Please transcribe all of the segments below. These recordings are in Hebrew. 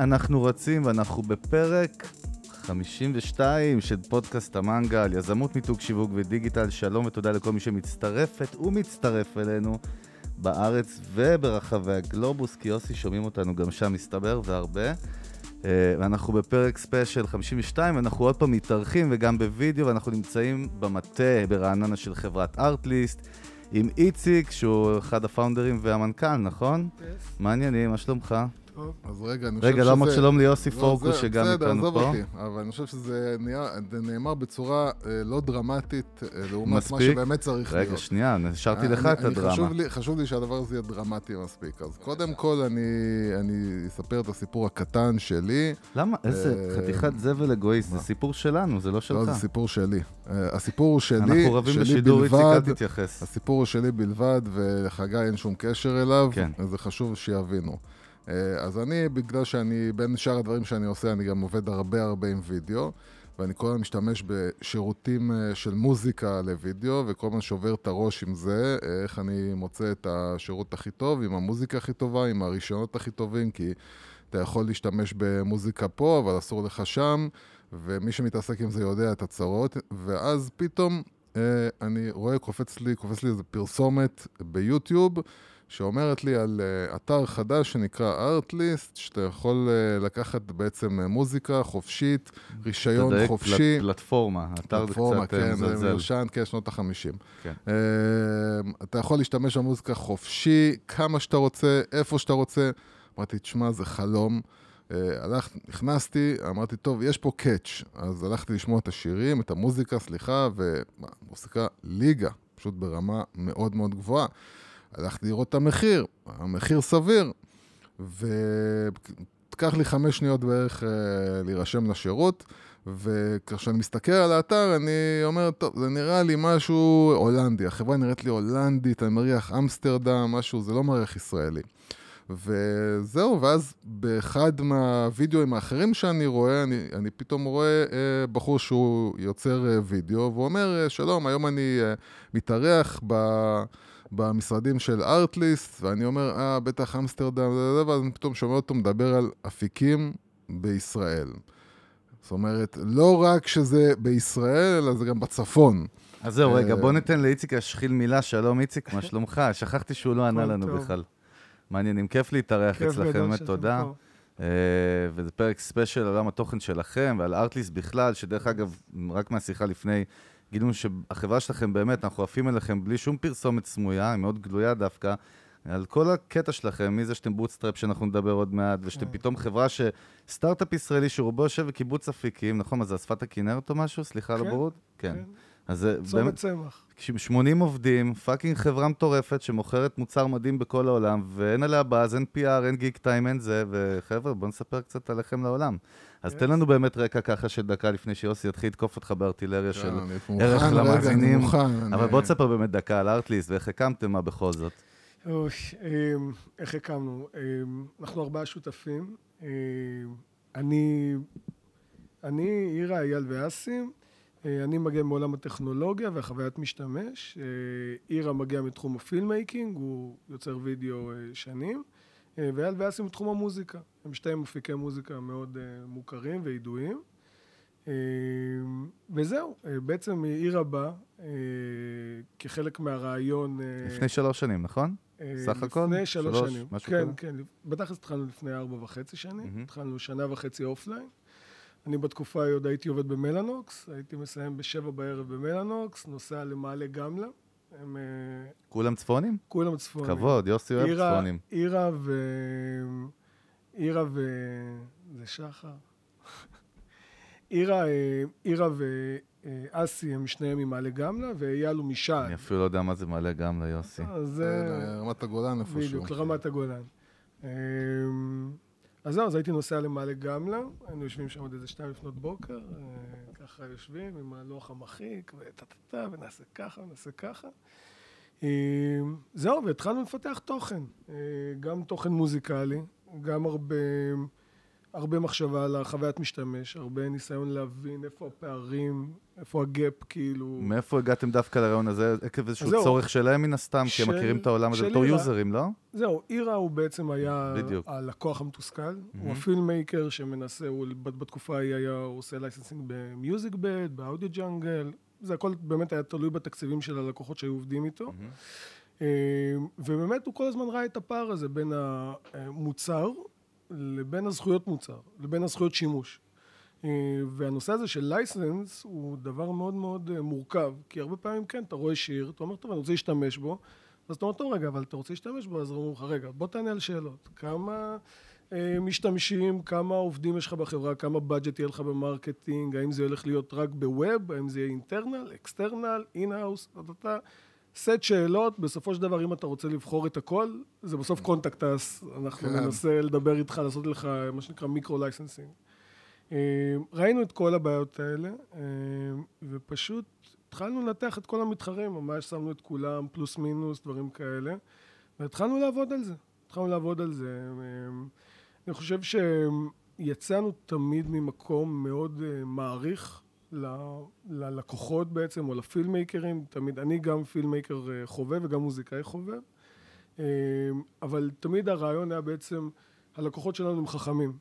ואנחנו רצים, ואנחנו בפרק 52 של פודקאסט המנגל על יזמות, מיתוג, שיווק ודיגיטל. שלום ותודה לכל מי שמצטרפת ומצטרף אלינו בארץ וברחבי הגלובוס, כי יוסי שומעים אותנו גם שם, מסתבר, והרבה. אה, ואנחנו בפרק special 52, ואנחנו עוד פעם מתארחים וגם בווידאו, ואנחנו נמצאים במטה ברעננה של חברת Artlist, עם איציק, שהוא אחד הפאונדרים והמנכ"ל, נכון? Yes. מה העניינים? מה שלומך? טוב. אז רגע, אני חושב שזה... רגע, לא אמרת שלום ליוסי לא, פורקוס, שגם בסדר, איתנו עזוב פה. אותי, אבל אני חושב שזה נאמר בצורה אה, לא דרמטית, אה, לעומת מה? שבאמת צריך להיות. רגע, שנייה, השארתי לך אני- את הדרמה. חשוב לי- חשוב לי שהדבר הזה יהיה דרמטי מספיק. אז קודם כל אני אני אספר את הסיפור הקטן שלי. למה? איזה אה, חתיכת זבל אגואיסט, זה? סיפור שלנו, זה לא לא, שלך. זה סיפור שלי. הסיפור הוא שלי, אנחנו רבים שלי בשידור, איציק, אל. תתייחס. הסיפור הוא שלי בלבד, ולחגי אין שום קשר אליו, כן. אז זה חשוב שיבינו. אה, אז אני, בגלל שאני, בין שאר הדברים שאני עושה, אני גם עובד הרבה הרבה עם וידאו, ואני כל הזמן משתמש בשירותים אה, של מוזיקה לוידאו, וכל הזמן שובר את הראש עם זה, איך אני מוצא את השירות הכי טוב, עם המוזיקה הכי טובה, עם הרישיונות הכי טובים, כי אתה יכול להשתמש במוזיקה פה, אבל אסור לך שם, ומי שמתעסק עם זה יודע את הצרות, ואז פתאום אה, אני רואה, קופץ לי, קופץ לי איזה פרסומת ביוטיוב, שאומרת לי על uh, אתר חדש שנקרא ארטליסט, שאתה יכול uh, לקחת בעצם uh, מוזיקה חופשית, רישיון תדייק, חופשי. פלט- פלטפורמה, אתר זה פלטפורמה, קצת אה, כן, זה מזלזל. מיושן, כן, שנות החמישים. כן. אתה יכול להשתמש במוזיקה חופשי, כמה שאתה רוצה, איפה שאתה רוצה. אמרתי, תשמע, זה חלום. הלכת, נכנסתי, אמרתי, טוב, יש פה קאץ'. אז הלכתי לשמוע את השירים, את המוזיקה, סליחה, ומוזיקה ליגה, פשוט ברמה מאוד מאוד גבוהה. הלכתי לראות את המחיר, המחיר סביר, ותיקח לי חמש שניות בערך אה, להירשם לשירות, וכשאני מסתכל על האתר, אני אומר, טוב, זה נראה לי משהו הולנדי, החברה נראית לי הולנדית, אני מריח אמסטרדם, משהו, זה לא מריח ישראלי. וזהו, ואז באחד מהווידאוים האחרים שאני רואה, אני, אני פתאום רואה אה, בחור שהוא יוצר אה, וידאו, והוא אומר, אה, שלום, היום אני אה, מתארח ב... במשרדים של ארטליסט, ואני אומר, אה, בטח אמסטרדם, ואז אני פתאום שומע אותו מדבר על אפיקים בישראל. זאת אומרת, לא רק שזה בישראל, אלא זה גם בצפון. אז זהו, רגע, אה, בוא ניתן לאיציק להשחיל מילה. שלום, איציק, מה שלומך? שכחתי שהוא לא ענה לנו. בכלל. מעניינים, כיף להתארח אצלכם, באמת תודה. אה, וזה פרק special על עולם התוכן שלכם ועל Artlist בכלל, שדרך אגב, רק מהשיחה לפני, גילינו שהחברה שלכם באמת, אנחנו עפים אליכם בלי שום פרסומת סמויה, היא מאוד גלויה דווקא, על כל הקטע שלכם, מזה שאתם bootstrap שאנחנו נדבר עוד מעט, ושאתם כן. פתאום חברה ש... סטארט-אפ ישראלי שרובו יושב בקיבוץ אפיקים, נכון? מה זה, השפת הכנרת או משהו? סליחה על כן, הבורות? כן. כן. אז זה באמת... צומת צמח. 80 עובדים, fucking חברה מטורפת שמוכרת מוצר מדהים בכל העולם, ואין עליה באז, אין PR, אין גיקטיים, אין זה, וחבר'ה, בואו נספר קצת עליכם לעולם. אז. תן לנו באמת רקע ככה של דקה לפני שיוסי יתחיל לתקוף אותך בארטילריה של... אני מוכן, ערך למאזינים. אבל בוא תספר באמת דקה על ארטליסט, ואיך הקמתם מה בכל זאת. אמ, איך הקמנו? אמ, אנחנו ארבעה שותפים. אמ, אני, אני, אירה, אייל ואסי. אה, אני מגיע מעולם הטכנולוגיה והחוויית משתמש. אה, אירה מגיע מתחום ה filmmaking, הוא יוצר וידאו אה, שנים. אה, ואייל ואסי מתחום המוזיקה. הם שניהם מפיקי מוזיקה מאוד אה, מוכרים וידועים. אה, וזהו, אה, בעצם אירה באה אה, כחלק מהרעיון... אה, לפני שלוש שנים, נכון? אה, סך הכל? לפני שלוש שלוש, שנים. משהו כן, כזה? כן. בתכלס התחלנו לפני ארבע וחצי שנים. מהמם. התחלנו שנה וחצי offline. אני בתקופה עוד הייתי עובד במלאנוקס, הייתי מסיים בשבע בערב במלאנוקס, נוסע למעלה גמלה. הם אה, כולם צפונים? כולם צפונים. כבוד, יוסי אוהב צפונים. אירה ו... אירה ו... זה שחר. אירה, אה, אירה ואסי הם שניהם ממעלה גמלה, ואייל הוא משעד. אני אפילו לא יודע מה זה מעלה גמלה יוסי. אז זה. רמת הגולן איפשהו. בדיוק, לרמת הגולן. אז זהו, אז הייתי נוסע למעלה גמלה, היינו יושבים שם עד איזה שתיים לפנות בוקר, אה, ככה יושבים עם הלוח המחיק, וטה-טה-טה, ונעשה ככה, ונעשה ככה. אמ, זהו, והתחלנו לפתח תוכן, אה, גם תוכן מוזיקלי, גם הרבה, הרבה מחשבה על החוויית משתמש, הרבה ניסיון להבין איפה הפערים, איפה ה gap, כאילו... מאיפה הגעתם דווקא לרעיון הזה? עקב איזשהו זהו. צורך שלהם מן הסתם, כי הם של- מכירים את העולם הזה של בתור. יוצרים, לא? זהו, אירה הוא בעצם היה בדיוק. הלקוח המתוסכל. מהמם. הוא ה filmmaker שמנסה, הוא בת- בתקופה ההיא היה הוא עושה licensing במיוזיקבד, באודיו ג'אנגל. זה הכל באמת היה תלוי בתקציבים של הלקוחות שהיו עובדים איתו. אה, ובאמת הוא כל הזמן ראה את הפער הזה בין המוצר לבין הזכויות מוצר, לבין הזכויות שימוש. אה, והנושא הזה של license הוא דבר מאוד מאוד אה, מורכב, כי הרבה פעמים כן, אתה רואה שיר, אתה אומר, טוב, אני רוצה להשתמש בו, אז אתה אומר, טוב, רגע, אבל אתה רוצה להשתמש בו, אז אומרים לך, רגע, בוא תענה על שאלות. כמה אה, משתמשים, כמה עובדים יש לך בחברה, כמה budget יהיה לך ב marketing, האם זה הולך להיות רק ב web, האם זה יהיה internal, external, in-house, אתה... סט שאלות, בסופו של דבר, אם אתה רוצה לבחור את הכל, זה בסוף contact us, אנחנו כן. ננסה לדבר איתך, לעשות לך מה שנקרא micro licensing. ראינו את כל הבעיות האלה, אה, ופשוט התחלנו לנתח את כל המתחרים, ממש שמנו את כולם, פלוס מינוס, דברים כאלה, והתחלנו לעבוד על זה. התחלנו לעבוד על זה. אה, אני חושב שיצאנו תמיד ממקום מאוד אה, מעריך ללקוחות בעצם, או לפילמייקרים, תמיד, אני גם פילמייקר אה, חובב וגם מוזיקאי חובב, אה, אבל תמיד הרעיון היה בעצם, הלקוחות שלנו הם חכמים.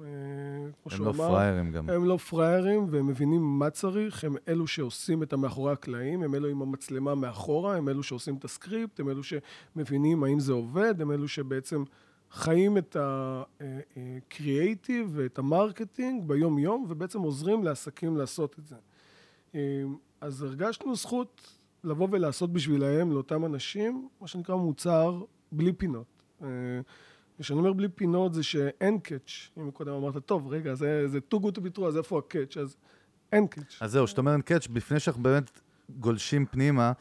אה, כמו הם שהוא לא אמר, פראיירים גם. הם לא פראיירים והם מבינים מה צריך, הם אלו שעושים את המאחורי הקלעים, הם אלו עם המצלמה מאחורה, הם אלו שעושים את הסקריפט, הם אלו שמבינים האם זה עובד, הם אלו שבעצם חיים את הקריאייטיב ואת ה marketing ביום יום, ובעצם עוזרים לעסקים לעשות את זה. אה, אז הרגשנו זכות לבוא ולעשות בשבילהם, לאותם אנשים, מה שנקרא מוצר בלי פינות. אה, וכשאני אומר בלי פינות זה שאין catch. אם קודם אמרת, טוב, רגע, זה, זה too good to be true, אז איפה ה catch? אז אין catch. אז זהו, שאתה אומר אין catch, לפני שאנחנו באמת גולשים פנימה,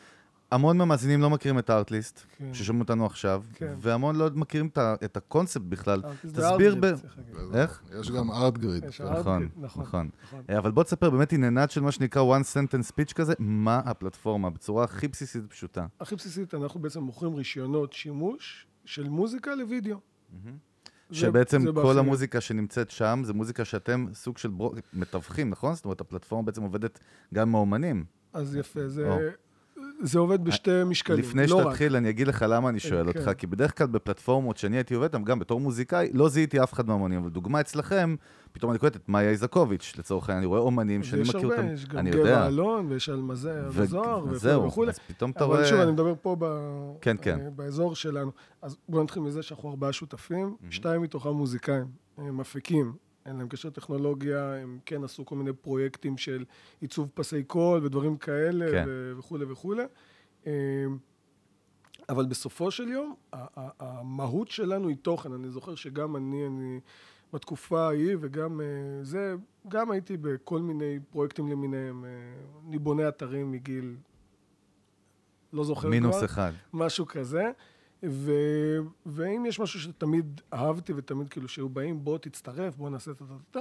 המון מהמאזינים לא מכירים את הארטליסט, כן. ששומעים אותנו עכשיו, כן. והמון לא מכירים את ה- את הקונספט בכלל. תסביר זה ב- ארטגריד, צריך להגיד. איך? יש גם ארטגריד. נכון, נכון. נכון. נכון. אה, אבל בוא תספר באמת עניינת של מה שנקרא one sentence speech כזה, מה הפלטפורמה, בצורה הכי בסיסית ופשוטה. הכי בסיסית, אנחנו בעצם מוכרים רישיונות שימוש של מוזיקה לוידאו. זה- שבעצם זה כל בהכי- המוזיקה שנמצאת שם, זה מוזיקה שאתם סוג של ברוק, מתווכים, נכון? זאת אומרת, הפלטפורמה בעצם עובדת גם עם האומנים. אז יפה, זה, או. זה עובד בשתי משקלים, לפני לא רק. שתתחיל, אני אגיד לך למה אני שואל כן. אותך, כי בדרך כלל בפלטפורמות שאני הייתי עובד, גם בתור מוזיקאי, לא זיהיתי אף אחד מהאומנים, אבל דוגמה אצלכם, פתאום אני קולט את מאיה איזקוביץ', לצורך העניין, אני רואה אומנים שאני ויש מכיר הרבה, אותם, יש גם אני גבע יודע. אלון, ויש אלמזה ו- וזוהר, אז וכולי זהו, וכולי. אז פתאום אתה אבל שוב, רואה... אני מדבר פה ב... כן, כן. אה, באזור שלנו. אז בואו נתחיל מזה שאנחנו ארבעה שותפים, שתיים מתוכם מוזיקאים, מפיקים. אין להם קשר טכנולוגיה, הם כן עשו כל מיני פרויקטים של עיצוב פסי קול ודברים כאלה כן. וכולי וכולי. אה, אבל בסופו של יום, המהות שלנו היא תוכן. אני זוכר שגם אני, אני בתקופה ההיא, וגם אה, זה, גם הייתי בכל מיני פרויקטים למיניהם. אה, אני בונה אתרים מגיל, לא זוכר מינוס כבר. אחד. משהו כזה. ו... ואם יש משהו שתמיד אהבתי ותמיד כאילו שהיו באים, בוא תצטרף, בוא נעשה את זה,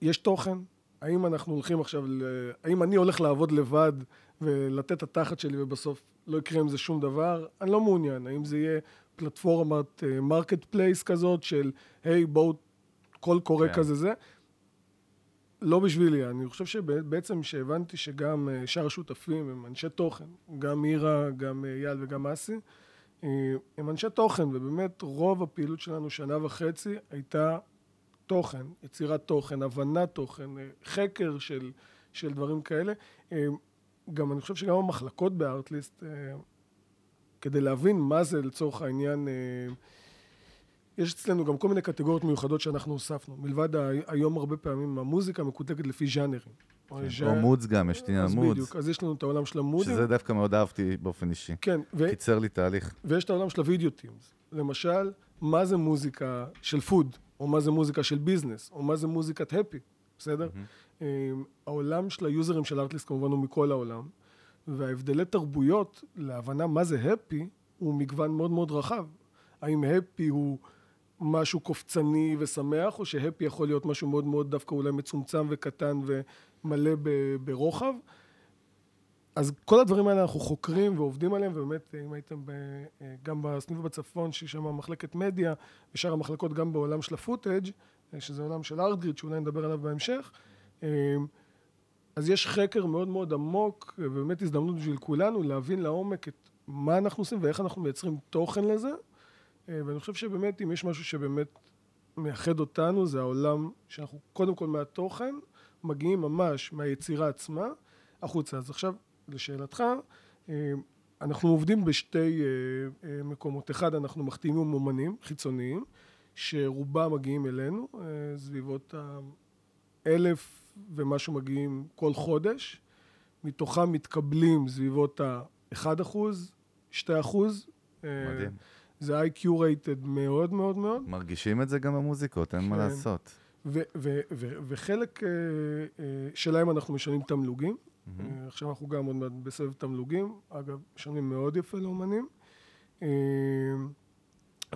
יש תוכן. האם אנחנו הולכים עכשיו, ל... האם אני הולך לעבוד לבד ולתת את התחת שלי ובסוף לא יקרה עם זה שום דבר? אני לא מעוניין. האם זה יהיה פלטפורמת marketplace כזאת של, היי, בואו, קול קורא כן. כזה זה? לא בשבילי, אני חושב שבעצם שהבנתי שגם אה, שאר השותפים הם אנשי תוכן, גם אירה, גם אה, אייל וגם אסי, הם אנשי תוכן, ובאמת רוב הפעילות שלנו, שנה וחצי, הייתה תוכן, יצירת תוכן, הבנת תוכן, אה, חקר של, של דברים כאלה. אה, גם אני חושב שגם המחלקות בארטליסט, אה, כדי להבין מה זה לצורך העניין, אה, יש אצלנו גם כל מיני קטגוריות מיוחדות שאנחנו הוספנו. מלבד היום הרבה פעמים המוזיקה מקוטגת לפי ז'אנרים. או יש או moods גם, יש את עניין אז ה moods, בדיוק, אז יש לנו את העולם של המודים. שזה דווקא מאוד אהבתי באופן אישי. כן, ו- קיצר לי תהליך. ויש את העולם של ה video themes. למשל, מה זה מוזיקה של food, או מה זה מוזיקה של business, או מה זה מוזיקת happy, בסדר? אה, העולם של היוזרים של ארטליסט כמובן הוא מכל העולם, וההבדלי תרבויות להבנה מה זה הפי הוא מגוון מאוד מאוד רחב. האם הפי הוא משהו קופצני ושמח, או שהפי יכול להיות משהו מאוד מאוד דווקא אולי מצומצם וקטן ומלא ב- ברוחב. אז כל הדברים האלה אנחנו חוקרים ועובדים עליהם, ובאמת, אם הייתם ב, אה, גם בסניף בצפון, שיש שם מחלקת מדיה, ושאר המחלקות גם בעולם של הפוטאג', אה, שזה עולם של ארטגריד, שאולי נדבר עליו בהמשך, אה, אז יש חקר מאוד מאוד עמוק, ובאמת הזדמנות בשביל כולנו להבין לעומק את מה אנחנו עושים ואיך אנחנו מייצרים תוכן לזה. ואני חושב שבאמת, אם יש משהו שבאמת מייחד אותנו, זה העולם שאנחנו קודם כל מהתוכן, מגיעים ממש מהיצירה עצמה החוצה. אז עכשיו, לשאלתך, אה, אנחנו עובדים בשתי אה, אה, מקומות. אחד, אנחנו מחתימים אומנים חיצוניים, שרובם מגיעים אלינו, סביבות האלף ומשהו מגיעים כל חודש. מתוכם מתקבלים סביבות ה-1 אחוז, 2 אחוז. מדהים. זה איי-קיו רייטד מאוד מאוד מאוד. מרגישים את זה גם במוזיקות, אין כן. מה לעשות. וחלק שלהם אנחנו משלמים תמלוגים. Mm-hmm. עכשיו אנחנו גם עוד מעט בסבב תמלוגים, אגב, משלמים מאוד יפה לאומנים. אה,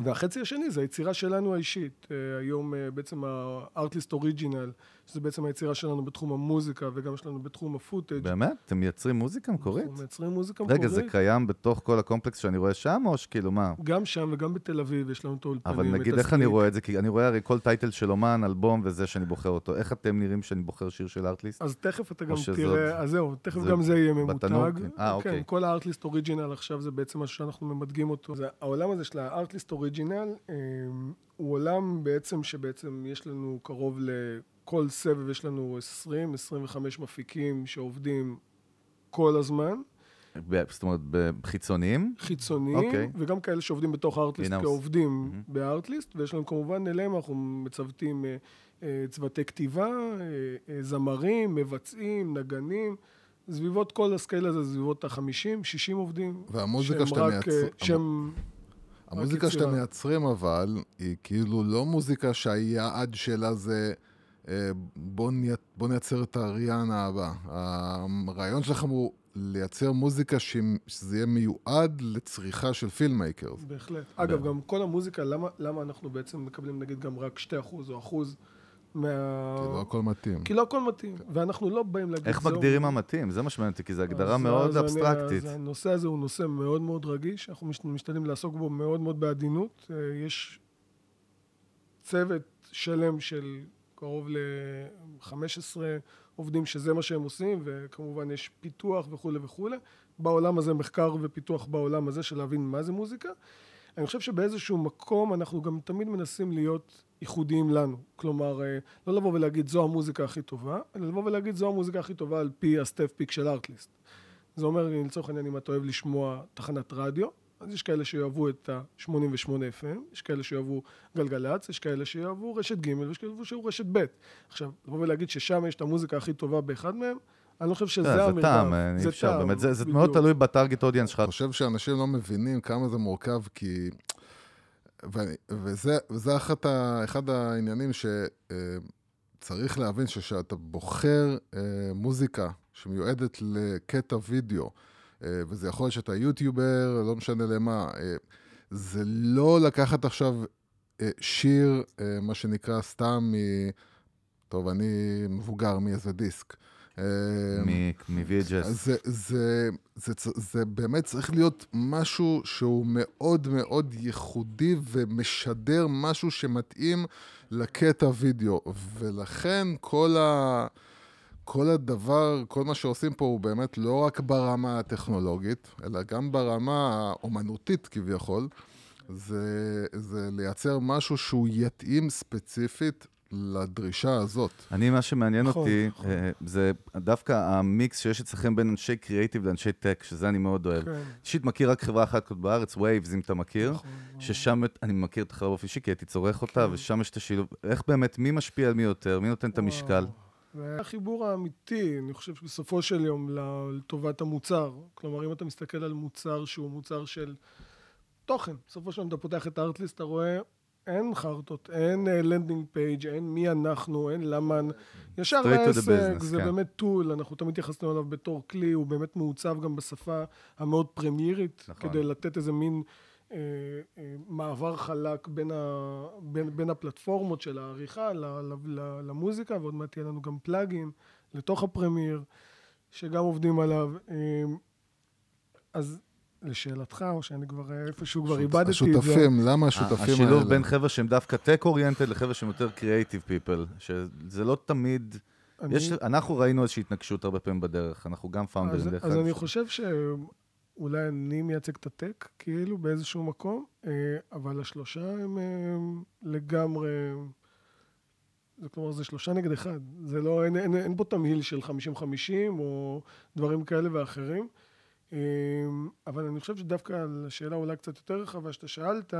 והחצי השני זה היצירה שלנו האישית. אה, היום בעצם הארטליסט original, שזה בעצם היצירה שלנו בתחום המוזיקה וגם שלנו בתחום ה footage. באמת? אתם מייצרים מוזיקה מקורית? אנחנו מייצרים מוזיקה מקורית. רגע, זה קיים בתוך כל הקומפלקס שאני רואה שם, או שכאילו מה? גם שם וגם בתל אביב יש לנו את האולפנים. אבל נגיד איך אני רואה את זה? כי אני רואה הרי כל title של אומן, אלבום וזה שאני בוחר אותו. איך אתם נראים שאני בוחר שיר של ארטליסט? אז תכף אתה גם תראה, אז זהו, תכף גם זה יהיה ממותג. אה, אוקיי. כן, כל הארטליסט אוריג'ינל עכשיו זה בעצם משהו שאנחנו ממדגים אותו. העולם הזה של הארטליסט אוריג'ינל, אה, הוא עולם בעצם שבעצם יש לנו קרוב לכל סבב יש לנו 20-25 מפיקים שעובדים כל הזמן. זאת אומרת, חיצוניים? חיצוניים, okay. אוקיי. וגם כאלה שעובדים בתוך הארטליסט כעובדים mm-hmm. בארטליסט, ויש לנו כמובן אליהם, אנחנו מצוותים אה, אה, צוותי כתיבה, אה, זמרים, מבצעים, נגנים. סביבות כל ה scale הזה, סביבות ה-50, 60 עובדים. והמוזיקה שאתה מייצר... שהם המוזיקה שאתם מייצרים אבל, היא כאילו לא מוזיקה שהיעד שלה זה אה, בוא, ני... בוא נייצר את האריאנה הבא. הרעיון שלכם הוא לייצר מוזיקה שזה יהיה מיועד לצריכה של filmmakers. בהחלט. אגב, גם כל המוזיקה, למה, למה אנחנו בעצם מקבלים נגיד גם רק 2% או אחוז מה... כי לא הכל מתאים. כי לא הכל מתאים, ואנחנו לא באים להגיד... איך מגדירים מה מתאים? זה מה שמעניין אותי, כי זו הגדרה מאוד אבסטרקטית. הנושא הזה הוא נושא מאוד מאוד רגיש, אנחנו משתדלים לעסוק בו מאוד מאוד בעדינות. אה, יש צוות שלם של קרוב ל-15 עובדים שזה מה שהם עושים, וכמובן יש פיתוח וכולי וכולי. בעולם הזה, מחקר ופיתוח בעולם הזה של להבין מה זה מוזיקה. אני חושב שבאיזשהו מקום אנחנו גם תמיד מנסים להיות ייחודיים לנו. כלומר, אה, לא לבוא ולהגיד זו המוזיקה הכי טובה, אלא לבוא ולהגיד זו המוזיקה הכי טובה על פי הסטף פיק של ארטליסט. זה אומר, לצורך העניין, אם אתה אוהב לשמוע תחנת רדיו, אז יש כאלה שיאהבו את ה-88 FM, יש כאלה שיאהבו גלגלצ, יש כאלה שיאהבו רשת ג' ויש כאלה שיאהבו רשת ב'. עכשיו, לבוא ולהגיד ששם יש את המוזיקה הכי טובה באחד מהם, אני לא חושב שזה המרחב. זה טעם, אי אפשר, באמת, זה מאוד תלוי בטארגט אודיאנס שלך. אני חושב שאנשים לא מבינים כמה זה מורכב, כי... וזה, אחד העניינים שצריך להבין שכשאתה בוחר אה, מוזיקה שמיועדת לקטע וידאו, אה, וזה יכול להיות שאתה יוטיובר, לא משנה למה, אה, זה לא לקחת עכשיו שיר, מה שנקרא, סתם מ... טוב, אני מבוגר מאיזה דיסק. מ-VHS. זה, זה, זה, זה באמת צריך להיות משהו שהוא מאוד מאוד ייחודי ומשדר משהו שמתאים לקטע וידאו. ולכן כל, ה, כל הדבר, כל מה שעושים פה הוא באמת לא רק ברמה הטכנולוגית, אלא גם ברמה האומנותית כביכול. זה, זה לייצר משהו שהוא יתאים ספציפית לדרישה הזאת. אני, מה שמעניין נכון, אותי, נכון. אה, זה דווקא המיקס שיש אצלכם בין אנשי קריאיטיב לאנשי טק, שזה אני מאוד אוהב. כן. אישית מכיר רק חברה אחת בארץ, Waves, אם אתה מכיר, נכון, ששם, אני מכיר את החברה באופן אישי, כי הייתי צורך אותה, כן. ושם יש את השילוב. איך באמת, מי משפיע על מי יותר? מי נותן את המשקל? זה החיבור האמיתי, אני חושב שבסופו של יום, לטובת המוצר. כלומר, אם אתה מסתכל על מוצר שהוא מוצר של תוכן, בסופו של יום אתה פותח את הארטליסט, אתה רואה אין חרטות, אין landing uh, page, אין מי אנחנו, אין למה... ישר העסק, זה כן. באמת tool, אנחנו תמיד התייחסנו אליו בתור כלי, הוא באמת מעוצב גם בשפה המאוד פרמיירית, נכון. כדי לתת איזה מין מעבר חלק בין, ה, בין, בין הפלטפורמות של העריכה ל, ל, ל, למוזיקה, ועוד מעט יהיה לנו גם פלאגין לתוך הפרמייר. שגם עובדים עליו. אה, אז לשאלתך, או שאני כבר אה, איפשהו כבר איבדתי את זה. השותפים, למה השותפים האלה? השילוב בין חבר'ה שהם דווקא tech oriented לחבר'ה שהם יותר creative people, שזה לא תמיד... אני- יש, אנחנו ראינו איזושהי התנגשות הרבה פעמים בדרך, אנחנו גם פאונדרים אז, דרך אז אגב. אני חושב שאולי אני מייצג את הטק, כאילו, באיזשהו מקום, אה, אבל השלושה הם אה, לגמרי... זה כלומר, זה שלושה נגד אחד. זה לא, אין, אין, אין פה תמהיל של 50-50 או דברים כאלה ואחרים. אה, אבל אני חושב שדווקא על השאלה אולי קצת יותר רחבה שאתה שאלת,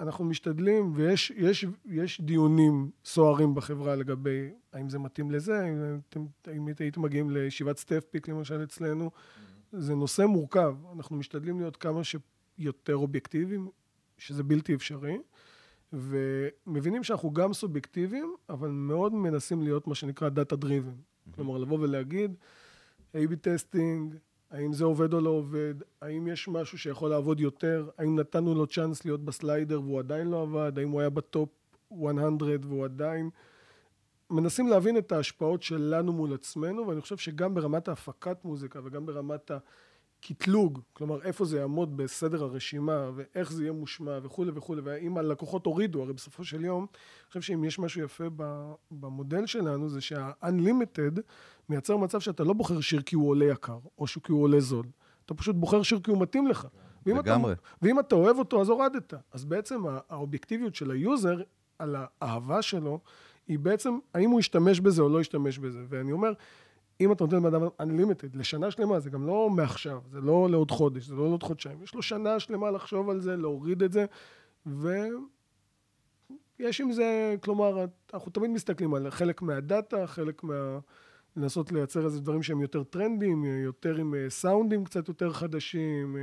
אנחנו משתדלים, ויש יש, יש דיונים סוערים בחברה לגבי האם זה מתאים לזה, אם, אתם, אם הייתם מגיעים לישיבת staff pick למשל אצלנו, זה נושא מורכב. אנחנו משתדלים להיות כמה שיותר אובייקטיביים, שזה בלתי אפשרי, ומבינים שאנחנו גם סובייקטיביים, אבל מאוד מנסים להיות מה שנקרא data driven. כלומר, לבוא ולהגיד, A-B testing, האם זה עובד או לא עובד, האם יש משהו שיכול לעבוד יותר, האם נתנו לו צ'אנס להיות ב slider והוא עדיין לא עבד, האם הוא היה ב top 100 והוא עדיין... מנסים להבין את ההשפעות שלנו מול עצמנו, ואני חושב שגם ברמת ההפקת מוזיקה וגם ברמת הקטלוג, כלומר איפה זה יעמוד בסדר הרשימה ואיך זה יהיה מושמע וכולי וכולי, והאם הלקוחות הורידו, הרי בסופו של יום, אני חושב שאם יש משהו יפה במודל שלנו, זה שה-unlimited מייצר מצב שאתה לא בוחר שיר כי הוא עולה יקר, או כי הוא עולה זול. אתה פשוט בוחר שיר כי הוא מתאים לך. ואם אתה- לגמרי. ואם אתה אוהב אותו, אז הורדת. אז בעצם הא- האובייקטיביות של ה user, על האהבה שלו, היא בעצם, האם הוא ישתמש בזה או לא ישתמש בזה. ואני אומר, אם אתה נותן לבן אדם unlimited לשנה שלמה, זה גם לא מעכשיו, זה לא לעוד חודש, זה לא לעוד חודשיים. יש לו שנה שלמה לחשוב על זה, להוריד את זה, ויש עם זה, כלומר, אנחנו תמיד מסתכלים על חלק מהדאטה, חלק מה... לנסות לייצר איזה דברים שהם יותר טרנדיים, יותר עם אה, סאונדים קצת יותר חדשים. אה,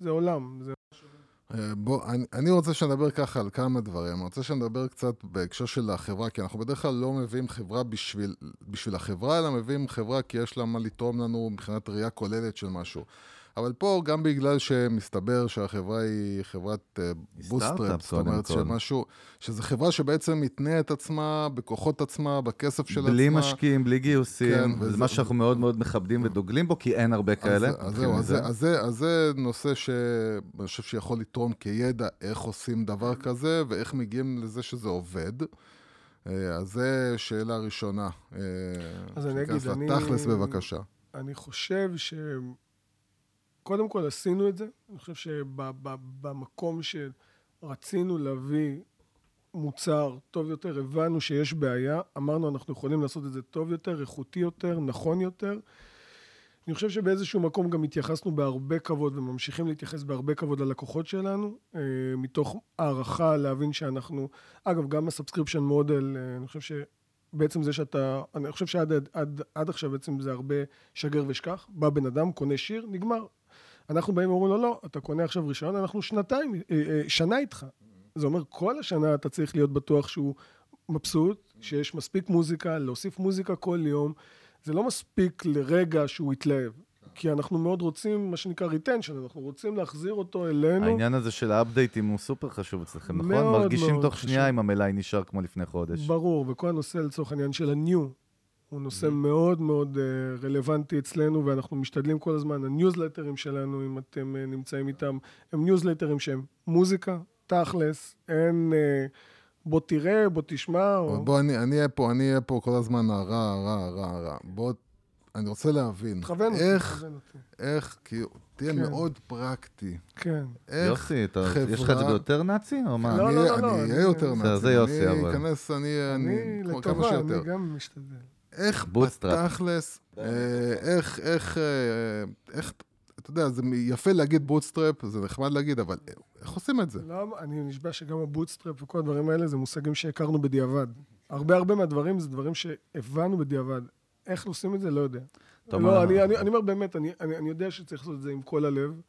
זה עולם, זה בוא, אני, אני רוצה שנדבר ככה על כמה דברים. אני רוצה שנדבר קצת בהקשר של החברה, כי אנחנו בדרך כלל לא מביאים חברה בשביל, בשביל החברה, אלא מביאים חברה כי יש לה מה לתרום לנו מבחינת ראייה כוללת של משהו. אבל פה, גם בגלל שמסתבר שהחברה היא חברת bootstrap, סטארט-אפ, זאת אומרת. שמשהו, שזו חברה שבעצם מתנה את עצמה בכוחות עצמה, בכסף של בלי עצמה. משקיעים, בלי גיוסים, כן, זה וזה- משהו שאנחנו מאוד מאוד מכבדים ודוגלים בו, כי אין הרבה כאלה. אז, אז, נתחיל זהו, אז. זה, אז, זה, אז זה נושא שאני חושב שיכול לתרום כידע איך עושים דבר כזה ואיך מגיעים לזה שזה עובד. אה, אז זה שאלה ראשונה. אה, אז אני אגיד, אני- לתכלס בבקשה. אני חושב ש... קודם כל עשינו את זה. אני חושב שבמקום שרצינו להביא מוצר טוב יותר, הבנו שיש בעיה, אמרנו אנחנו יכולים לעשות את זה טוב יותר, איכותי יותר, נכון יותר. אני חושב שבאיזשהו מקום גם התייחסנו בהרבה כבוד וממשיכים להתייחס בהרבה כבוד ללקוחות שלנו, אה, מתוך הערכה להבין שאנחנו, אגב, גם ה subscription model, אה, אני חושב שבעצם זה שאתה, אני חושב שעד עד, עד, עד עכשיו בעצם זה הרבה שגר ושכח, בא בן אדם, קונה שיר, נגמר. אנחנו באים ואומרים לו, לא, אתה קונה עכשיו רישיון, אנחנו שנתיים, אה, אה, שנה איתך. זה אומר, כל השנה אתה צריך להיות בטוח שהוא מבסוט, שיש מספיק מוזיקה, להוסיף מוזיקה כל יום. זה לא מספיק לרגע שהוא יתלהב. כי אנחנו מאוד רוצים, מה שנקרא retention, אנחנו רוצים להחזיר אותו אלינו. העניין הזה של האפדייטים הוא סופר חשוב אצלכם, נכון? מאוד מרגישים מאוד תוך חשוב. שנייה אם המלאי נשאר כמו לפני חודש. ברור, וכל הנושא לצורך העניין של ה-new, הוא נושא מאוד מאוד אה, רלוונטי אצלנו, ואנחנו משתדלים כל הזמן, הניוזלטרים שלנו, אם אתם אה, נמצאים איתם, הם ניוזלטרים שהם מוזיקה, תכלס, אין אה, בוא תראה, בוא תשמע, או... בוא, אני אני אהיה פה, אני אהיה פה כל הזמן הרע, הרע, הרע, הרע. בוא, אני רוצה להבין. תכוון אותי, איך, תכוון אותי. איך, כאילו, תהיה כן. מאוד פרקטי. כן. איך יוסי, אתה- חברה- יש לך את זה ביותר נאצי, או מה? לא, אני לא, אהיה- לא, לא, אני אני- אהיה יותר זה- נאצי. זה יוסי, אני אבל. אכנס, אני, אני אני, לטובה. אני גם משתדל. איך bootstrap. בתכלס, אה, איך, איך, אה, איך, אתה יודע, זה יפה להגיד bootstrap, זה נחמד להגיד, אבל איך עושים את זה? לא, אני נשבע שגם ה bootstrap וכל הדברים האלה זה מושגים שהכרנו בדיעבד. הרבה הרבה מהדברים זה דברים שהבנו בדיעבד. איך עושים את זה? לא יודע. טוב, לא, אני, אני, אני אומר באמת, אני, אני, אני יודע שצריך לעשות את זה עם כל הלב.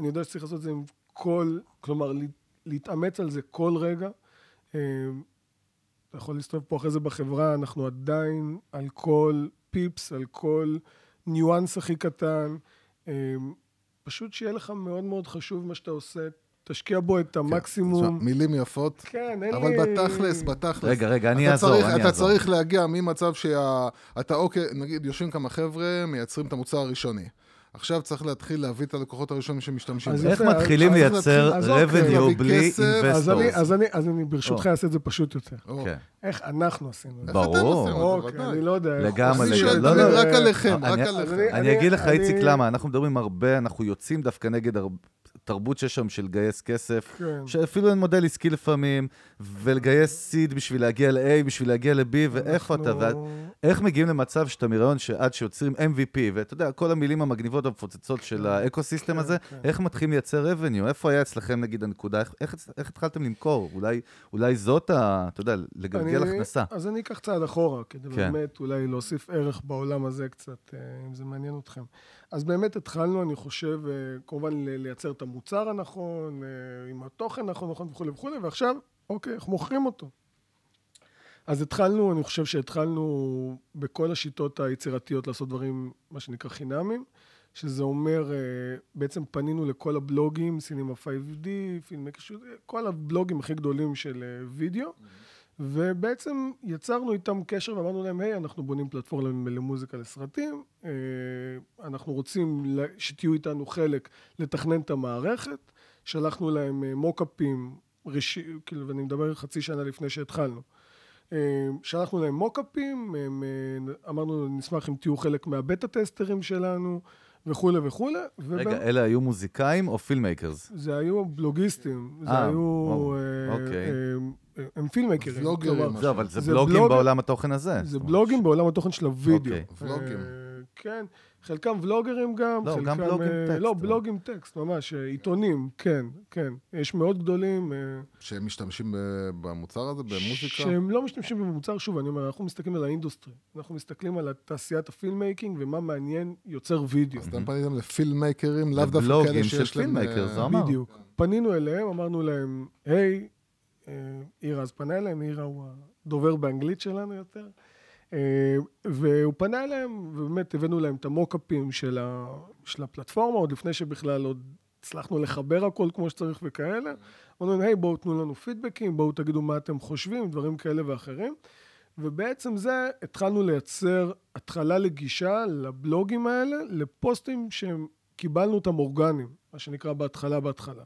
אני יודע שצריך לעשות את זה עם כל, כלומר, לה- להתאמץ על זה כל רגע. אתה יכול להסתובב פה אחרי זה בחברה, אנחנו עדיין על כל פיפס, על כל ניואנס הכי קטן. אה, פשוט שיהיה לך מאוד מאוד חשוב מה שאתה עושה, תשקיע בו את תשמע, המקסימום. מילים יפות, כן, אין לי... אבל בתכלס, בתכלס. רגע, רגע, אני אתה אעזור, צריך, אני אתה אעזור. צריך להגיע ממצב שאתה, אוקיי, נגיד, יושבים כמה חבר'ה, מייצרים את המוצר הראשוני. עכשיו צריך להתחיל להביא את הלקוחות הראשונים שמשתמשים אז בזה. איך מתחילים לייצר אוקיי. revenue בלי כסף, אז אני, investors? אז אני, אז אני ברשותך. אעשה את זה פשוט יותר. כן. איך אנחנו עשינו את זה. ברור. אוקיי. אני לא יודע. לגמרי. לא, לא, רק עליכם, אני- רק עליכם. אני- אגיד לך, איציק, למה? אנחנו מדברים הרבה, אנחנו יוצאים דווקא נגד הר- תרבות שיש שם של לגייס כסף, כן. שאפילו אין מודל עסקי לפעמים, ולגייס seed בשביל להגיע ל-A, בשביל להגיע ל-B, ואיפה אתה? ואת- אנחנו- איך מגיעים למצב שאתה מרעיון שעד שיוצרים MVP, ואתה יודע, כל המילים המגניבות המפוצצות של ה ecosystem כן, הזה, כן. איך מתחילים לייצר revenue? איפה היה אצלכם, נגיד, הנקודה? איך- איך איך התחלתם למכור? אולי- אולי זאת ה... אתה יודע, לגלגל אני- הכנסה. אז אני אקח צעד אחורה, כדי כן. באמת אולי להוסיף ערך בעולם הזה קצת, אה, אם זה מעניין אתכם. אז באמת התחלנו, אני חושב, אה, כמובן לייצר את המוצר הנכון, אה, עם התוכן נכון, נכון וכולי וכולי, ועכשיו, אוקיי, איך מוכרים אותו? אז התחלנו, אני חושב שהתחלנו בכל השיטות היצירתיות לעשות דברים, מה שנקרא חינמים, שזה אומר, אה, בעצם פנינו לכל הבלוגים, סינמה 5D, פילמק, כל הבלוגים הכי גדולים של וידאו, ובעצם יצרנו איתם קשר ואמרנו להם, היי, אנחנו בונים פלטפורמה למוזיקה לסרטים, אה, אנחנו רוצים שתהיו איתנו חלק לתכנן את המערכת, שלחנו להם אה, מוקאפים, כאילו, ואני מדבר חצי שנה לפני שהתחלנו. אה, שלחנו להם מוקאפים, אמרנו, נשמח אם תהיו חלק מהבטה טסטרים שלנו, וכולי וכולי. רגע, ובאמת- אלה היו מוזיקאים או filmmakers? זה היו בלוגיסטים, זה אה, היו... אה, אוקיי. אה, הם פילמקרים. מה זהו, אבל זה זה בלוגים בלוג- בעולם התוכן הזה. זה בלוגים בעולם התוכן של הוידאו. אוקיי. ולוגים. אה, כן, חלקם ולוגרים גם, לא, חלקם... גם בלוגים אה, טקסט, לא, אבל. בלוגים טקסט, ממש, אה, עיתונים, כן, כן. יש מאוד גדולים. אה, שהם משתמשים ב- במוצר הזה, במוזיקה? שהם לא משתמשים במוצר, שוב, אני אומר, אנחנו מסתכלים על ה industry. אנחנו מסתכלים על תעשיית ה filmmaking ומה מעניין יוצר וידאו. אז אתם פניתם לפילמייקרים, לאו דווקא לבלוגים כאלה של שיש להם... filmmaker, אה, זה אמר. בדיוק. פנינו אליהם, אמרנו להם, היי, אה, אירה אז פנה אליהם, אירה הוא הדובר באנגלית שלנו יותר, אה, והוא פנה אליהם, ובאמת הבאנו להם את המוקאפים של, ה, של הפלטפורמה, עוד לפני שבכלל עוד הצלחנו לחבר הכל כמו שצריך וכאלה. אמרנו להם, היי, בואו תנו לנו פידבקים, בואו תגידו מה אתם חושבים, דברים כאלה ואחרים. ובעצם זה, התחלנו לייצר התחלה לגישה לבלוגים האלה, לפוסטים שהם קיבלנו אותם אורגניים, מה שנקרא בהתחלה בהתחלה.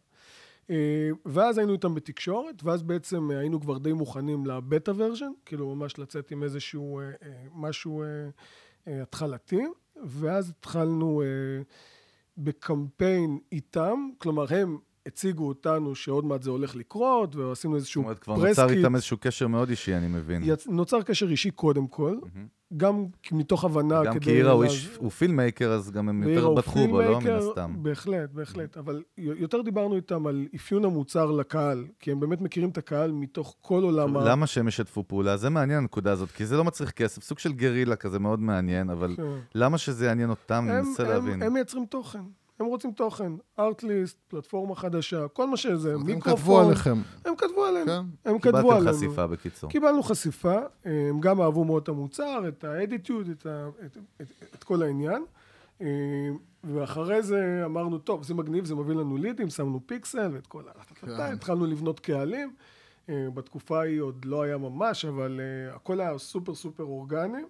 אה, ואז היינו איתם בתקשורת, ואז בעצם אה, היינו כבר די מוכנים לבטה ורז'ן, כאילו ממש לצאת עם איזשהו אה, משהו התחלתי, ואז התחלנו בקמפיין איתם, כלומר הם הציגו אותנו שעוד מעט זה הולך לקרות, ועשינו זאת איזשהו אומרת, כבר נוצר. איתם איזשהו קשר מאוד אישי, אני מבין. יצ... נוצר קשר אישי קודם כל, מהמם. גם מתוך הבנה גם כדי... כי אירה הוא להז- איש- הוא פילמייקר, אז גם הם יותר בטחו בו, לא מן הסתם. בהחלט, בהחלט. אבל יותר דיברנו איתם על אפיון המוצר לקהל, כי הם באמת מכירים את הקהל מתוך כל עולם ה... למה שהם ישתפו פעולה? זה מעניין הנקודה הזאת, כי זה לא מצריך כסף, סוג של גרילה כזה מאוד מעניין, אבל כן. למה שזה יעניין אותם? אני מנסה להבין. הם מייצרים תוכן. הם רוצים תוכן, ארטליסט, פלטפורמה חדשה, כל מה שזה, הם כתבו מיקרופון. עליכם, הם כתבו עליהם. כן? הם כתבו קיבלתם עלינו. חשיפה בקיצור. קיבלנו חשיפה, הם גם אהבו מאוד את המוצר, את האדיטיוד, את, ה, את, את, את כל העניין. אה, ואחרי זה אמרנו, טוב, זה מגניב, זה מביא לנו לידים, שמנו פיקסל ואת כל ה... כן. התחלנו לבנות קהלים. אה, בתקופה ההיא עוד לא היה ממש, אבל אה, הכל היה סופר סופר אורגני.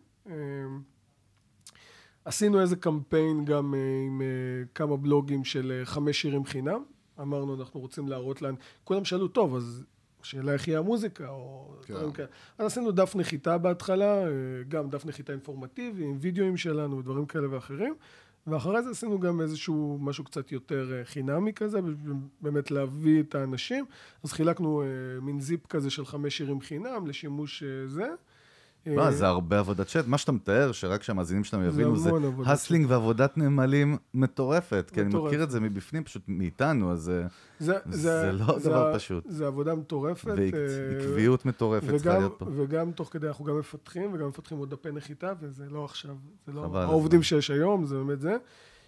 עשינו איזה קמפיין גם אה, עם אה, כמה בלוגים של אה, חמש שירים חינם. אמרנו, אנחנו רוצים להראות להם, כולם שאלו, טוב, אז השאלה איך יהיה המוזיקה, או כן. דברים כאלה. אז עשינו דף נחיתה בהתחלה, גם דף נחיתה אינפורמטיבי, עם וידאוים שלנו ודברים כאלה ואחרים. ואחרי זה עשינו גם איזשהו משהו קצת יותר חינמי כזה, באמת להביא את האנשים. אז חילקנו מין זיפ כזה של חמש שירים חינם לשימוש זה. לא, אה, זה הרבה עבודת שט. מה שאתה מתאר, שרק שהמאזינים שלנו יבינו, זה הסלינג ועבודת נמלים מטורפת. כי אני. מכיר את זה מבפנים, פשוט מאיתנו, אז אה, זה, זה לא דבר פשוט. זה עבודה מטורפת. אה, ועקביות מטורפת צריכה להיות פה. וגם תוך כדי אנחנו גם מפתחים, וגם מפתחים עוד דפי נחיתה, וזה לא עכשיו, זה לא העובדים. שיש היום, זה באמת זה.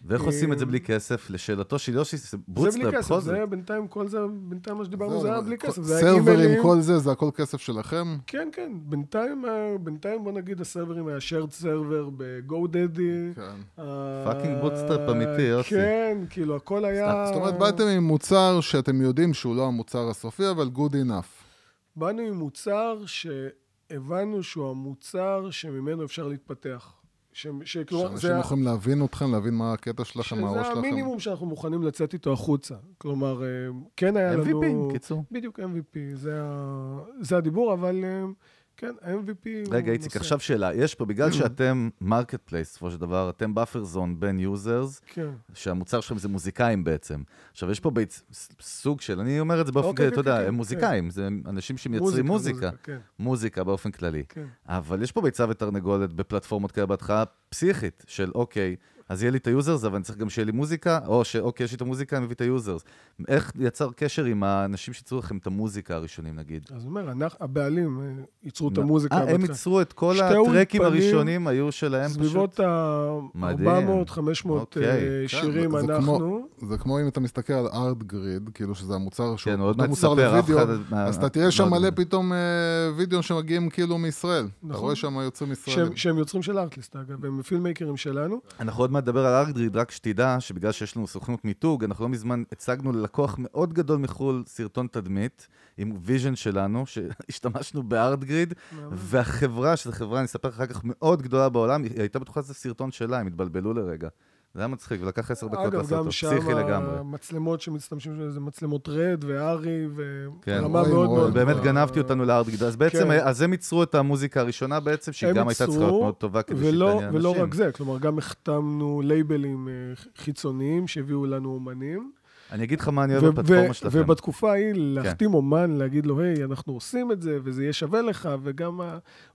ואיך עושים את זה בלי כסף? לשאלתו של יושי, זה זה בלי bootstrap, כסף, זה. בינתיים, כל זה, בינתיים מה שדיברנו זה היה בלי כל- כסף, סרברים. כל זה, זה הכל כסף שלכם? כן, כן, בינתיים, אה, בינתיים בוא נגיד הסרברים היה shared server ב-GoDaddy. כן. fucking bootstrap אמיתי, יוסי. כן, כאילו הכל היה... זאת אומרת, באתם עם מוצר שאתם יודעים שהוא לא המוצר הסופי, אבל good enough. באנו עם מוצר שהבנו שהוא המוצר שממנו אפשר להתפתח. ש- שכלומר, שאנשים יכולים להבין אתכם, להבין מה הקטע שלכם, מה הראש שזה שלכם. המינימום שאנחנו מוכנים לצאת איתו החוצה. כלומר, אה, כן היה לנו... MVP, קיצור. בדיוק, MVP, זה, ה... זה הדיבור, אבל אה, כן, ה-MVP הוא... רגע, איציק. עכשיו שאלה. יש פה, בגלל שאתם marketplace, בסופו של דבר, אתם buffer zone בין users, כן. שהמוצר שלהם זה מוזיקאים בעצם. עכשיו, יש פה ביצ... סוג של, אני אומר את זה באופן אוקיי, כללי, אתה כן, יודע, כן, הם כן. מוזיקאים, זה אנשים שמייצרים מוזיקה. כן, מוזיקה באופן כללי. כן. אבל יש פה ביצה ותרנגולת בפלטפורמות כאלה בהתחלה פסיכית, של אוקיי, אז יהיה לי את ה users, אבל אני צריך גם שיהיה לי מוזיקה, או שאוקיי, יש לי את המוזיקה, אני מביא את ה users. איך יצר קשר עם האנשים שייצרו לכם את המוזיקה הראשונים, נגיד? אז אומר, אנחנו, הבעלים אה, ייצרו את לא. המוזיקה. אה, הם. ייצרו את כל הטרקים הראשונים, היו שלהם פשוט. סביבות מדהים. ה-400-500 אוקיי. כן, שירים אנחנו. זה כמו אם אתה מסתכל על ArtGrid, כאילו שזה המוצר שהוא כן, עוד לא מעט מוצר תספר, אף לוידאו, אז אתה תראה לא שם יודע. מלא פתאום אה, וידאו שמגיעים כאילו מישראל. אתה נכון. רואה שם יוצרים שהם, ישראלים. שהם יוצרים של Artlist, אגב, הם פילממייקרים שלנו. אנחנו עוד מעט נדבר על ArtGrid, רק שתדע שבגלל שיש לנו סוכנות מיתוג, אנחנו לא מזמן הצגנו ללקוח מאוד גדול מחו"ל סרטון תדמית, עם vision שלנו, שהשתמשנו ב ArtGrid, והחברה, שזו חברה, אני אספר לך אחר כך, מאוד גדולה בעולם, היא הייתה בטוחה שזה סרטון שלה, הם התבלבלו לרגע. זה היה מצחיק, ולקח עשר דקות אגב, לעשות גם אותו, שם פסיכי לגמרי. המצלמות שמשתמשים שם זה מצלמות רד וארי, כן. ורמה רואים, מאוד. מאוד... באמת. גנבתי אותנו לארטגריד. אז בעצם, כן. אז הם ייצרו את המוזיקה הראשונה בעצם, שהיא גם הייתה צריכה להיות מאוד טובה כדי שתעניין אנשים. ולא רק זה, כלומר, גם החתמנו לייבלים אה, חיצוניים שהביאו לנו אומנים. אני אגיד לך מה אני אוהב בפלטפורמה שלכם. כן. ובתקופה ההיא, להחתים אומן, להגיד לו, היי, אנחנו עושים את זה, וזה יהיה שווה לך, וגם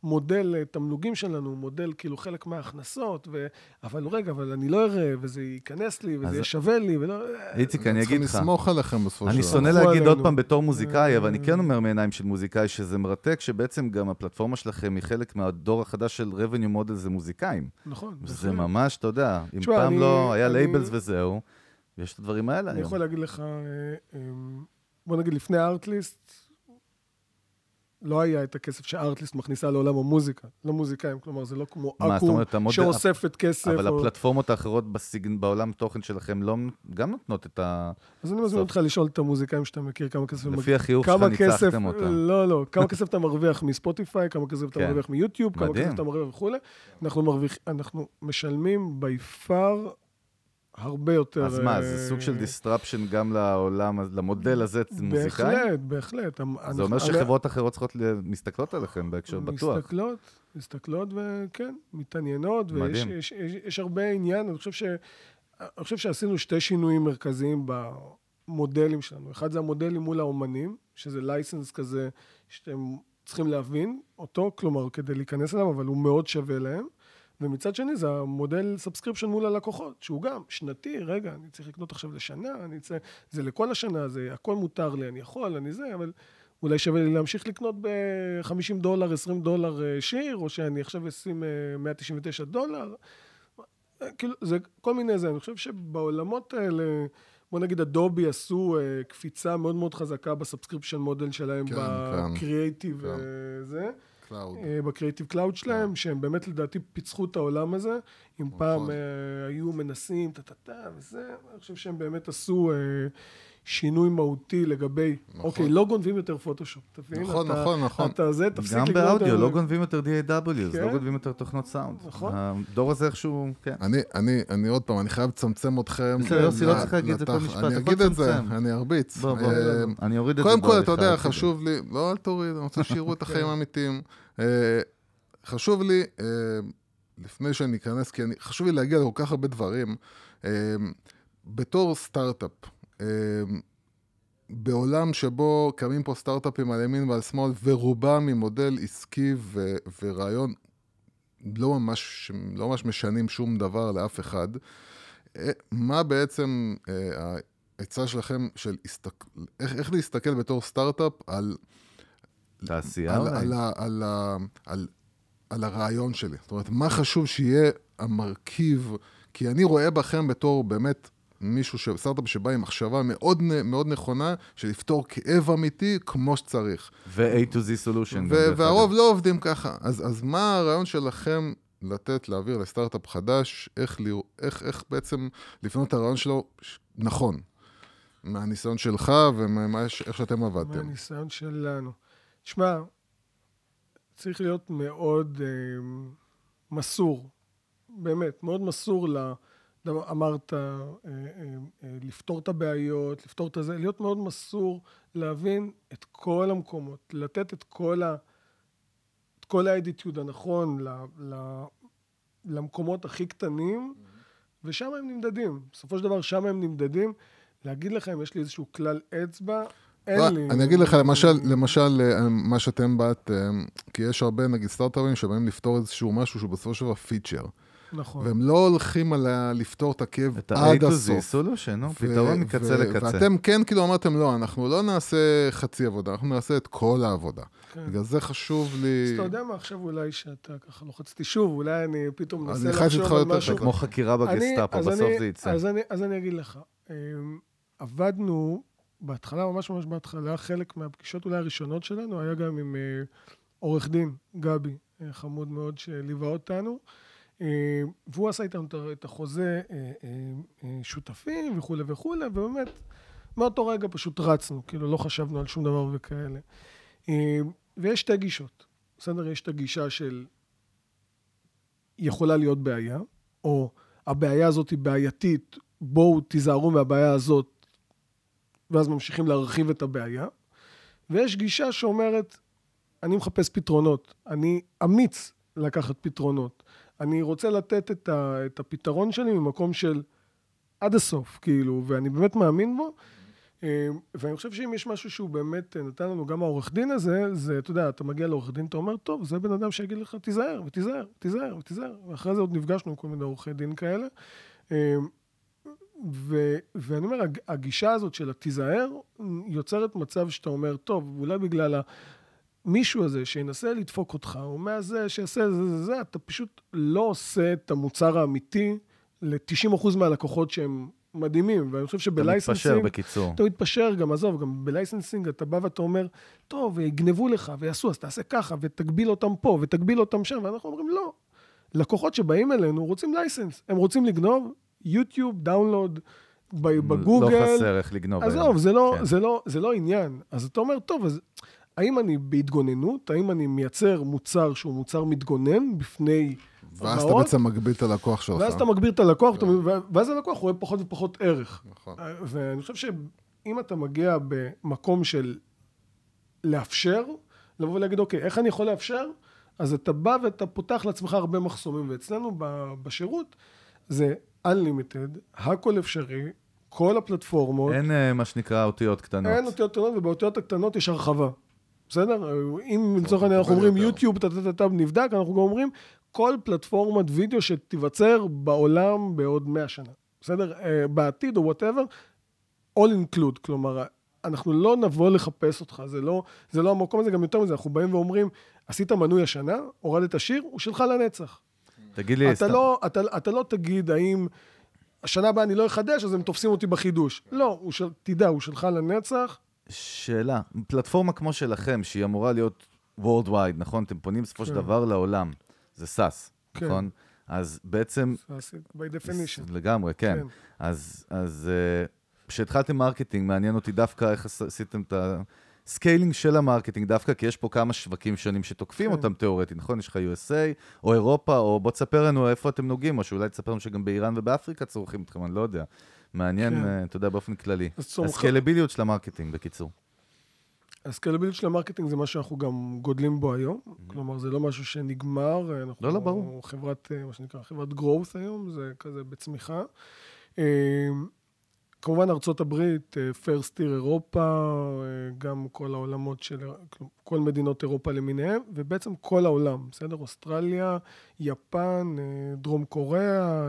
המודל אה, תמלוגים שלנו הוא מודל כאילו חלק מההכנסות, ו... אבל רגע, אבל אני לא אראה, וזה ייכנס לי, וזה יהיה שווה לי, ולא... איציק, אני צריכים אגיד לך. לסמוך עליכם בסופו של אני דבר. שונא הלכו להגיד עוד. פעם בתור מוזיקאי, אבל אני אה. כן אומר מעיניים של מוזיקאי, שזה מרתק, שבעצם גם הפלטפורמה שלכם היא חלק מהדור החדש של revenue model זה מוזיקאים. נכון. זה. ממש, אתה יודע, אם פעם אני- לא היה אני- labels וזהו, יש את הדברים האלה אני היום. יכול להגיד לך, אה, אה, בוא נגיד, לפני הארטליסט, לא היה את הכסף שארטליסט מכניסה לעולם המוזיקה, למוזיקאים, כלומר, זה לא כמו אקו"ם, שאוספת כסף. אבל או- הפלטפורמות האחרות בסגנ- בעולם תוכן שלכם לא, גם נותנות את ה... אז אני מזמין אותך לשאול את המוזיקאים שאתה מכיר, כמה כסף... לפי החיוך שלך כמה כסף, ניצחתם אותם. לא, לא, כמה כסף אתה מרוויח מספוטיפיי, כמה כסף אתה כן. מרוויח מיוטיוב, כמה. כסף אתה מרוויח וכולי. אנחנו מרוויח, אנחנו משלמים בי פאר הרבה יותר... אז מה, אה, זה סוג של disruption גם לעולם, למודל הזה, מוזיקאי? בהחלט, בהחלט. זה אומר שחברות אחרות צריכות, ל- מסתכלות עליכם בהקשר בטוח. מסתכלות, מסתכלות וכן, מתעניינות, ויש מדהים. יש, יש, יש הרבה עניין. אני חושב, ש, אני חושב שעשינו שתי שינויים מרכזיים במודלים שלנו. אחד זה המודלים מול האומנים, שזה לייסנס כזה שאתם צריכים להבין אותו, כלומר, כדי להיכנס אליו, אבל הוא מאוד שווה להם. ומצד שני זה המודל subscription מול הלקוחות, שהוא גם שנתי, רגע, אני צריך לקנות עכשיו לשנה, אני צריך, זה לכל השנה, זה הכל מותר לי, אני יכול, אני זה, אבל אולי שווה לי להמשיך לקנות ב-50 דולר, 20 דולר אה, שיר, או שאני עכשיו אשים אה, 199 דולר. אה, כאילו, זה כל מיני זה. אני חושב שבעולמות האלה, בוא נגיד, Adobe עשו אה, קפיצה מאוד מאוד חזקה ב subscription model שלהם, כן, כן. בקריאייטיב כן. Cloud. אה, ב Creative Cloud שלהם, שהם באמת לדעתי פיצחו את העולם הזה. אם פעם נכון. אה, היו מנסים, טה-טה-טה וזה, אני חושב שהם באמת עשו אה, שינוי מהותי לגבי, נכון. אוקיי, לא גונבים יותר פוטושופ, אתה מבין? נכון, אתה- נכון, נכון. אתה זה, תפסיק גם לקנות... באודיו, אה, לא גונבים יותר DAW, לא כן. גונבים יותר תוכנות סאונד. נכון. הדור הזה איכשהו, כן. אני, אני, אני עוד פעם, אני חייב לצמצם אתכם. בסדר, יוסי, לא צריך להגיד את זה כל משפט, אני אגיד את זה. אני ארביץ. בוא, בוא, אה, אני אוריד את זה קודם כל, אתה יודע, חשוב לי, לא, אל תוריד, אני רוצה שיראו את החיים האמיתיים. אה, חשוב לי, אה, לפני שאני אכנס, כי אני, חשוב לי להגיע לכל כך הרבה דברים, אה, בתור סטארט-אפ, אה, בעולם שבו קמים פה סטארט-אפים על ימין ועל שמאל, ורובם ממודל עסקי ו- ורעיון לא ממש, לא ממש משנים שום דבר לאף אחד, אה, מה בעצם אה, העצה שלכם של הסתק... איך, איך להסתכל בתור סטארט-אפ על, תעשייה על, אולי. על, על, ה- על, על הרעיון שלי? זאת אומרת, מה חשוב שיהיה המרכיב כי אני רואה בכם בתור באמת מישהו, ש- סטארט-אפ שבא עם מחשבה מאוד, מאוד נכונה, של לפתור כאב אמיתי כמו שצריך. ו-A to Z solution. ו- והרוב. לא עובדים ככה. אז, אז מה הרעיון שלכם לתת, להעביר לסטארט-אפ חדש, איך, לרא- איך, איך בעצם לבנות את הרעיון שלו נכון? מהניסיון שלך ואיך שאתם עבדתם. מהניסיון שלנו. תשמע, צריך להיות מאוד אה, מסור, באמת, מאוד מסור ל... דבר- אמרת, אה, אה, אה, לפתור את הבעיות, לפתור את הזה, להיות מאוד מסור, להבין את כל המקומות, לתת את כל ה... את כל האדיטיוד הנכון ל, ל, למקומות הכי קטנים, ושם הם נמדדים. בסופו של דבר, שם הם נמדדים. להגיד לכם, יש לי איזשהו כלל אצבע, אין לא, לי. אני אגיד לך, למשל, למשל, מה שאתם באתם, כי יש הרבה, נגיד, סטארט-אפים שבאים לפתור איזשהו משהו שהוא בסופו של דבר פיצ'ר. נכון. והם לא הולכים על לפתור את הכאב את עד ה-A to Z הסוף. solution, נו, ו- פתרון מקצה לקצה. ואתם כן כאילו אמרתם, לא, אנחנו לא נעשה חצי עבודה, אנחנו נעשה את כל העבודה. כן. בגלל זה חשוב אז לי... אתה יודע מה, עכשיו אולי שאתה ככה לוחצתי שוב, אולי אני פתאום אז מנסה אני חייב לחשוב איתך על יותר זה משהו. כמו חקירה אני- בגסטאפו, אז בסוף אני- זה יצא. אז אני- אז אני אגיד לך, אמ, עבדנו בהתחלה, ממש ממש בהתחלה, חלק מהפגישות אולי הראשונות שלנו היה גם עם אה, עורך דין, גבי, אה, חמוד מאוד, שליווה אותנו. אה, והוא עשה איתנו את החוזה אה, אה, שותפים וכולי וכולי, ובאמת, מאותו רגע פשוט רצנו, כאילו לא חשבנו על שום דבר וכאלה. ויש שתי גישות, בסדר? יש את הגישה של יכולה להיות בעיה, או הבעיה הזאת היא בעייתית, בואו תיזהרו מהבעיה הזאת, ואז ממשיכים להרחיב את הבעיה. ויש גישה שאומרת, אני מחפש פתרונות, אני אמיץ לקחת פתרונות. אני רוצה לתת את, ה, את הפתרון שלי ממקום של עד הסוף, כאילו, ואני באמת מאמין בו. אה, ואני חושב שאם יש משהו שהוא באמת נתן לנו, גם העורך דין הזה, זה, אתה יודע, אתה מגיע לעורך דין, אתה אומר, טוב, זה בן אדם שיגיד לך, תיזהר, ותיזהר, ותיזהר, ותיזהר. ואחרי זה עוד נפגשנו עם כל מיני עורכי דין כאלה. אה, ו, ואני אומר, הג- הגישה הזאת של התיזהר, יוצרת מצב שאתה אומר, טוב, אולי בגלל המישהו הזה שינסה לדפוק אותך, או מהזה שיעשה זה, זה, זה, אתה פשוט לא עושה את המוצר האמיתי ל-90% מהלקוחות שהם מדהימים. ואני חושב אתה מתפשר שב licensing... בקיצור. אתה מתפשר, גם עזוב, גם ב licensing אתה בא ואתה אומר, טוב, יגנבו לך ויעשו, אז תעשה ככה, ותגביל אותם פה, ותגביל אותם שם, ואנחנו אומרים, לא. לקוחות שבאים אלינו רוצים license, הם רוצים לגנוב יוטיוב, download, ב- בגוגל. לא חסר איך לגנוב. עזוב, זה לא, כן. זה, לא, זה לא עניין. אז אתה אומר, טוב, אז האם אני בהתגוננות? האם אני מייצר מוצר שהוא מוצר מתגונן בפני ואז אתה הוראות? בעצם מגביל את הלקוח שלך. ואז אתה מגביר את הלקוח, מבין- ואז הלקוח רואה פחות ופחות ערך. נכון. ואני חושב שאם אתה מגיע במקום של לאפשר, לבוא ולהגיד, אוקיי, איך אני יכול לאפשר? אז אתה בא ואתה פותח לעצמך הרבה מחסומים, ואצלנו בשירות זה Unlimited, הכל אפשרי, כל הפלטפורמות, אין אה, מה שנקרא אותיות קטנות. אין אותיות קטנות, ובאותיות הקטנות יש הרחבה. בסדר? אם לצורך העניין אנחנו אומרים. יוטיוב, טה-טה-טה נבדק, אנחנו גם אומרים כל פלטפורמת וידאו שתיווצר בעולם בעוד 100 שנה. בסדר? אה, בעתיד או whatever, all include, כלומר, אנחנו לא נבוא לחפש אותך, זה לא, זה לא המקום הזה, גם יותר מזה, אנחנו באים ואומרים, עשית מנוי השנה, הורדת שיר, הוא שלך לנצח. תגיד לי, אתה סתם, לא, אתה, אתה לא תגיד האם השנה הבאה אני לא אחדש, אז הם תופסים אותי בחידוש. לא, הוא של, תדע, הוא שלך לנצח. שאלה, פלטפורמה כמו שלכם, שהיא אמורה להיות Worldwide, נכון? אתם פונים בסופו של כן. דבר לעולם. זה SaaS, כן. נכון? אז בעצם, by definition. לגמרי, כן. כן. אז, אז אה, כשהתחלתם marketing, מעניין אותי דווקא איך עש- עשיתם את ה scaling של ה marketing, דווקא כי יש פה כמה שווקים שונים שתוקפים כן. אותם תיאורטית, נכון? יש לך USA, או אירופה, או בוא תספר לנו איפה אתם נוגעים, או שאולי תספר לנו שגם באיראן ובאפריקה צורכים אתכם, אני לא יודע. מעניין, כן. אה, אתה יודע, באופן כללי. הסקיילביליות של ה marketing, בקיצור. הסקלביליות של ה marketing זה מה שאנחנו גם גודלים בו היום. כלומר, זה לא משהו שנגמר. אנחנו לא, לא, ברור. חברת, אה, מה שנקרא, חברת growth היום, זה כזה בצמיחה. אה, כמובן ארצות הברית, first tier אירופה, אה, גם כל העולמות של, כל מדינות אירופה למיניהם, ובעצם כל העולם, בסדר? אוסטרליה, יפן, אה, דרום קוריאה,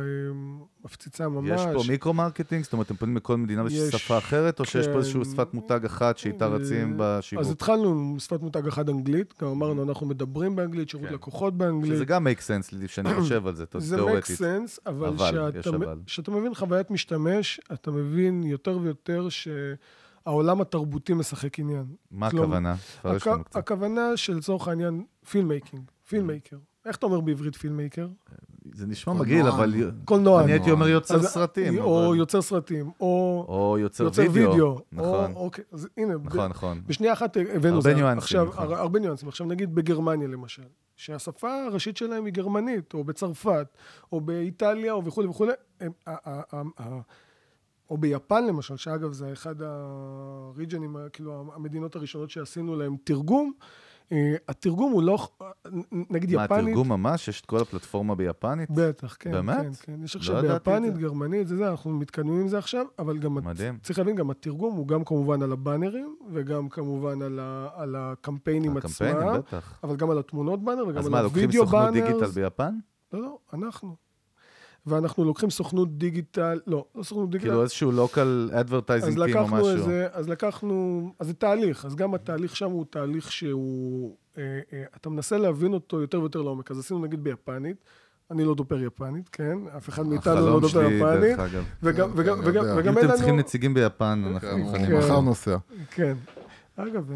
מפציצה ממש. יש פה micro-marketing? זאת אומרת, אתם פונים לכל מדינה בשפה אחרת, או כן, שיש פה איזושהי שפת מותג אחת שאיתה רצים בשיווק? אז התחלנו עם שפת מותג אחת אנגלית, גם אמרנו, אנחנו מדברים באנגלית, שירות כן. לקוחות באנגלית. שזה גם make sense, שאני חושב על זה, תיאורטית. זה make sense, אבל, אבל כשאתה מבין חוויית משתמש, אתה מבין יותר ויותר שהעולם התרבותי משחק עניין. מה הכוונה? פרש לנו קצת. הכוונה שלצורך העניין, filmmaking, filmmaker. איך אתה אומר בעברית filmmaker? זה נשמע מגעיל, אבל... קולנוע. אני הייתי אומר יוצר סרטים. או יוצר סרטים, או יוצר וידאו. נכון. אוקיי, אז הנה. נכון, נכון. בשנייה אחת הבאנו זה. הרבה ניואנסים. נכון. הרבה ניואנסים. עכשיו נגיד בגרמניה למשל, שהשפה הראשית שלהם היא גרמנית, או בצרפת, או באיטליה, או וכולי וכולי. או ביפן למשל, שאגב זה אחד הריג'נים, כאילו המדינות הראשונות שעשינו להם תרגום, אה, התרגום הוא לא, נגיד מה, יפנית... מה, תרגום ממש? יש את כל הפלטפורמה ביפנית? בטח, כן. באמת? כן, כן. יש עכשיו לא ביפנית, גרמנית, זה זה, אנחנו מתקדמים עם זה עכשיו, אבל גם... מדהים. צריך להבין, גם התרגום הוא גם כמובן על הבאנרים, וגם כמובן על, ה, על הקמפיינים עצמם. הקמפיינים, בטח. אבל גם על התמונות באנר, וגם על הווידאו באנר. אז מה, לוקחים סוכנות דיגיטל ביפן? לא, לא, אנחנו. ואנחנו לוקחים סוכנות דיגיטל, לא, לא סוכנות דיגיטל. כאילו איזשהו local advertising team או משהו. איזה, אז לקחנו, אז זה תהליך, אז גם התהליך שם הוא תהליך שהוא, אה, אה, אתה מנסה להבין אותו יותר ויותר לעומק. אז עשינו נגיד ביפנית, אני לא דופר יפנית, כן? אף אחד מאיתנו לא דופר יפנית. וגם, וגם, וגם, וגם אין לנו... אם אתם צריכים נציגים ביפן, אנחנו כן, מוכנים. כן. מחר נוסע. כן. אגב...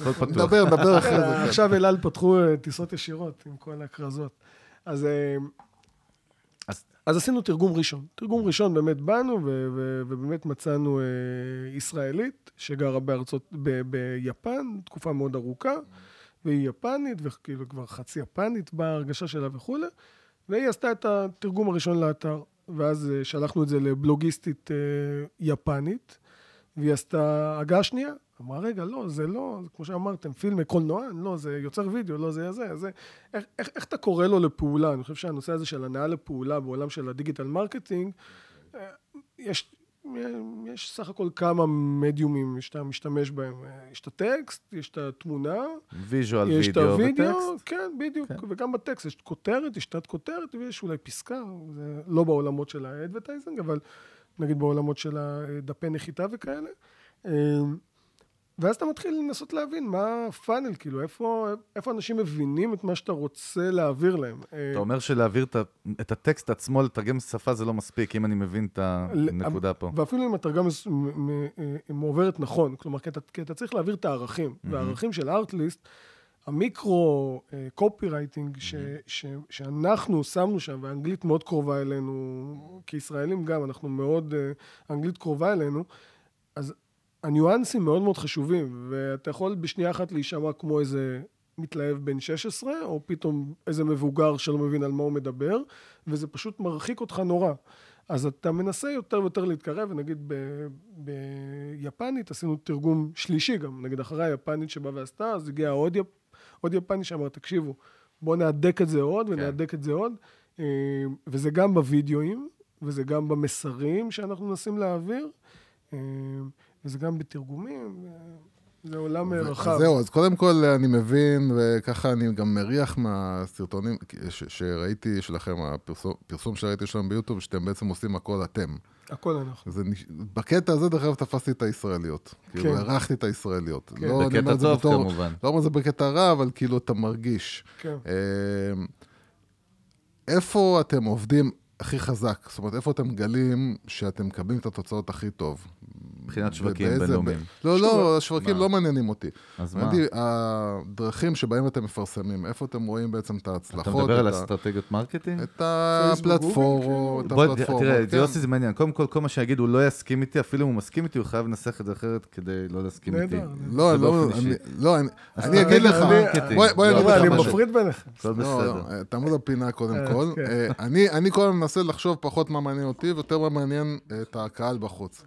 הכל פתוח. נדבר, נדבר אחרי זה. כן. עכשיו אל על פתחו טיסות ישירות עם כל הכרזות. אז אז עשינו תרגום ראשון. תרגום ראשון באמת באנו, ו- ו- ובאמת מצאנו אה, ישראלית שגרה בארצות, ב- ביפן, תקופה מאוד ארוכה, והיא יפנית, וכאילו כבר חצי יפנית בהרגשה שלה וכולי, והיא עשתה את התרגום הראשון לאתר, ואז אה, שלחנו את זה לבלוגיסטית אה, יפנית, והיא עשתה הגהה שנייה, אמרה, רגע, לא, זה לא, כמו שאמרתם, פילמ- קולנוען, לא, זה יוצר וידאו, לא, זה זה, זה. איך, איך, איך אתה קורא לו לפעולה? אני חושב שהנושא הזה של הנעה לפעולה בעולם של ה digital marketing, אה, יש, יש סך הכל כמה מדיומים שאתה משתמש בהם. יש את הטקסט, יש את התמונה. visual וידאו וטקסט. יש את הוידאו, כן, בדיוק. כן. וגם בטקסט יש כותרת, יש תת כותרת ויש אולי פסקה. זה לא בעולמות של ה advertising, אבל נגיד בעולמות של הדפי נחיתה וכאלה. אה, ואז אתה מתחיל לנסות להבין מה ה funnel, כאילו, איפה, איפה אנשים מבינים את מה שאתה רוצה להעביר להם. אתה אומר שלהעביר את, את הטקסט עצמו, לתרגם שפה זה לא מספיק, אם אני מבין את הנקודה פה. ואפילו אם התרגמה מועברת נכון, כלומר, כי אתה, כי אתה צריך להעביר את הערכים, mm-hmm. והערכים של ארטליסט, המיקרו קופי רייטינג שאנחנו שמנו שם, והאנגלית מאוד קרובה אלינו, כישראלים גם, אנחנו מאוד, uh, אנגלית קרובה אלינו, אז הניואנסים מאוד מאוד חשובים, ואתה יכול בשנייה אחת להישמע כמו איזה מתלהב בן 16, או פתאום איזה מבוגר שלא מבין על מה הוא מדבר, וזה פשוט מרחיק אותך נורא. אז אתה מנסה יותר ויותר להתקרב, ונגיד ב- ביפנית עשינו תרגום שלישי גם, נגיד אחרי היפנית שבאה ועשתה, אז הגיע עוד, יפ, עוד יפני שאמר, תקשיבו, בואו נהדק את זה עוד ונהדק כן. את זה עוד, אה, וזה גם בווידאוים, וזה גם במסרים שאנחנו מנסים להעביר. וזה גם בתרגומים, זה עולם רחב. זהו, אז קודם כל אני מבין, וככה אני גם מריח מהסרטונים שראיתי שלכם, הפרסום שראיתי שלכם ביוטיוב, שאתם בעצם עושים הכל אתם. הכל אנחנו. זה, בקטע הזה, דרך אגב, תפסתי את הישראליות. כן. כאילו, הערכתי את הישראליות. כן. לא, בקטע טוב, בתור, כמובן. לא אומר זה בקטע רע, אבל כאילו, אתה מרגיש. כן. אה, איפה אתם עובדים הכי חזק? זאת אומרת, איפה אתם מגלים שאתם מקבלים את התוצאות הכי טוב? מבחינת שווקים בינלאומיים. לא, לא, השווקים לא מעניינים אותי. אז מה? הדרכים שבהם אתם מפרסמים, איפה אתם רואים בעצם את ההצלחות? אתה מדבר על אסטרטגיות marketing? את הפלטפורמות, תראה, יוסי זה מעניין. קודם כל, כל מה שיגיד, הוא לא יסכים איתי, אפילו אם הוא מסכים איתי, הוא חייב לנסח את זה אחרת כדי לא להסכים איתי. לא, לא, לא, אני אגיד לך, בואי אני אגיד לך משהו. אני מפריד ביניכם. תעמוד בפינה קודם אה, כל. כן. אני כל הזמן מנסה לחשוב פחות מה מעניין אותי, ויותר מה מעניין את הקהל בחוץ.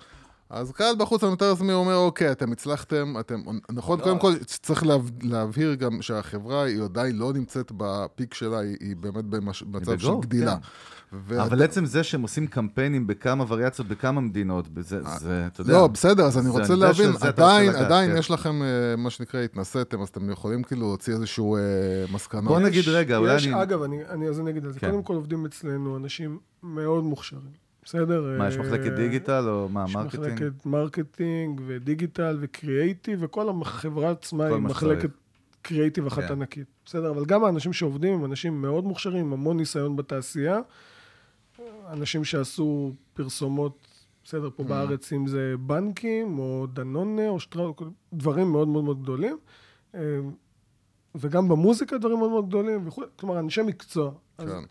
אז קהל בחוץ המטרזמי אומר, אוקיי, אתם הצלחתם, אתם... נכון, לא. קודם כל צריך להב- להבהיר גם שהחברה היא עדיין לא נמצאת ב peak שלה, היא, היא באמת במש- במצב של בגו, גדילה. כן. ו- אבל עצם זה שהם עושים קמפיינים בכמה וריאציות, בכמה מדינות, זה, זה, אתה יודע... לא, בסדר, אז אני רוצה להבין, עדיין, עדיין כן. יש לכם, אה, מה שנקרא, התנסיתם, אז אתם יכולים כאילו להוציא איזשהו אה, מסקנות. בוא נגיד יש- רגע, אולי יש, אני- אגב, אני, אני, אז אני אגיד על זה. כן. קודם כל עובדים אצלנו אנשים מאוד מוכשרים, בסדר? מה, יש אה, מחלקת digital או מה, יש marketing? מחלקת marketing ו digital ו creative, וכל החברה עצמה היא מחלקת. קריאייטיב אחת כן. ענקית. בסדר, אבל גם האנשים שעובדים הם אנשים מאוד מוכשרים, עם המון ניסיון בתעשייה. אנשים שעשו פרסומות, בסדר, Mm. פה בארץ, אם זה בנקים, או דנונה, או שטראוס, דברים מאוד מאוד מאוד גדולים. אה, וגם במוזיקה דברים מאוד מאוד גדולים וכו', כלומר, אנשי מקצוע. אז כן.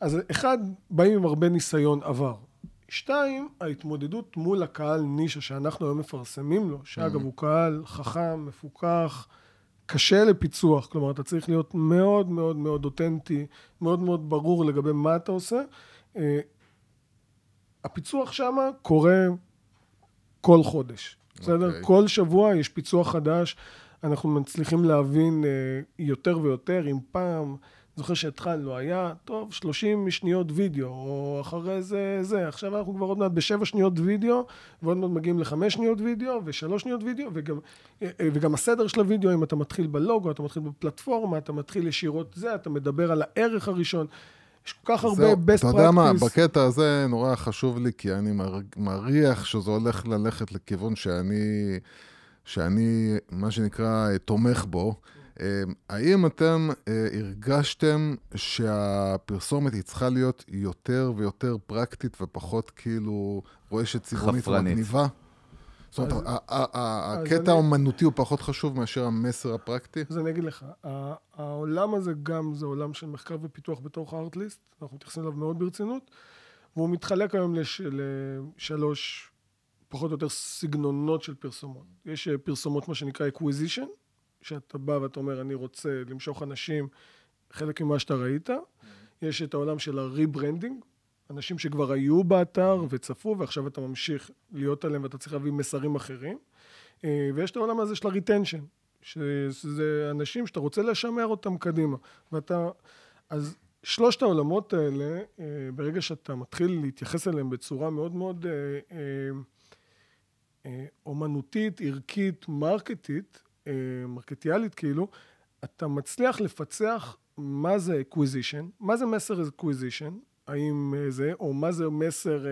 אז אחד, באים עם הרבה ניסיון עבר. שתיים, ההתמודדות מול הקהל נישה שאנחנו היום מפרסמים לו, שאגב הוא קהל חכם, מפוקח, קשה לפיצוח, כלומר אתה צריך להיות מאוד מאוד מאוד אותנטי, מאוד מאוד ברור לגבי מה אתה עושה. אה, הפיצוח שם קורה כל חודש, בסדר? אוקיי. כל שבוע יש פיצוח חדש, אנחנו מצליחים להבין אה, יותר ויותר, אם פעם, זוכר שהתחלנו, היה, טוב, 30 שניות וידאו, או אחרי זה, זה, עכשיו אנחנו כבר עוד מעט בשבע שניות וידאו, ועוד מעט מגיעים לחמש שניות וידאו, ושלוש שניות וידאו, וגם, אה, אה, וגם הסדר של הוידאו, אם אתה מתחיל בלוגו, אתה מתחיל בפלטפורמה, אתה מתחיל ישירות זה, אתה מדבר על הערך הראשון. יש כל כך הרבה best אתה יודע מה, practice. בקטע הזה נורא חשוב לי, כי אני מר- מריח שזה הולך ללכת לכיוון שאני, שאני, מה שנקרא, תומך בו. אה, האם אתם אה, הרגשתם שהפרסומת היא צריכה להיות יותר ויותר פרקטית ופחות כאילו רועשת צבעונית. ומגניבה? זאת אומרת, אז- ה- ה- ה- אז הקטע האומנותי הוא פחות חשוב מאשר המסר הפרקטי? אז אני אגיד לך, ה- העולם הזה גם זה עולם של מחקר ופיתוח בתוך הארטליסט, אנחנו מתייחסים אליו מאוד ברצינות, והוא מתחלק היום לש, לשלוש, פחות או יותר, סגנונות של פרסומות. יש אה, פרסומות, מה שנקרא acquisition, שאתה בא ואתה אומר, אני רוצה למשוך אנשים, חלק ממה שאתה ראית. יש את העולם של ה rebranding, אנשים שכבר היו באתר וצפו, ועכשיו אתה ממשיך להיות עליהם ואתה צריך להביא מסרים אחרים. אה, ויש את העולם הזה של ה retention, שזה אנשים שאתה רוצה לשמר אותם קדימה. ואתה... אז שלושת העולמות האלה, אה, ברגע שאתה מתחיל להתייחס אליהם בצורה מאוד מאוד אה, אומנותית, ערכית, מרקטית, מרקטיאלית כאילו, אתה מצליח לפצח מה זה acquisition, מה זה מסר acquisition, האם אה, זה, או מה זה מסר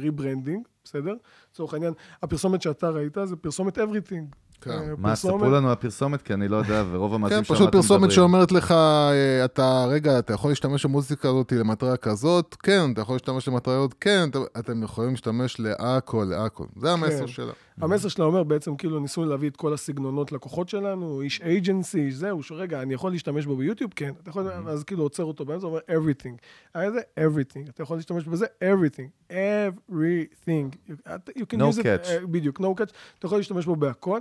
rebranding, בסדר? לצורך העניין, הפרסומת שאתה ראית זה פרסומת everything. כן. אה, מה, ספרו לנו הפרסומת, כי אני לא יודע, ורוב המאזינים כן, שלנו פשוט רק פרסומת מדברים. שאומרת לך, אה, אתה, רגע, אתה יכול להשתמש במוזיקה הזאת למטרה כזאת? כן, אתה יכול להשתמש למטרה הזאת? כן, אתה- אתם יכולים להשתמש להכל, להכל. זה המסר כן. שלה. המסר שלה אומר בעצם כאילו ניסינו להביא את כל הסגנונות לקוחות שלנו, איש אייג'נסי, איש זהו, שרגע, אני יכול להשתמש בו ביוטיוב? כן. אתה יכול, אז כאילו עוצר אותו באמצע, אומר everything. היה זה everything. אתה יכול להשתמש בזה everything. everything. You, can No use it. אה, בדיוק, no catch. אתה יכול להשתמש בו בהכל.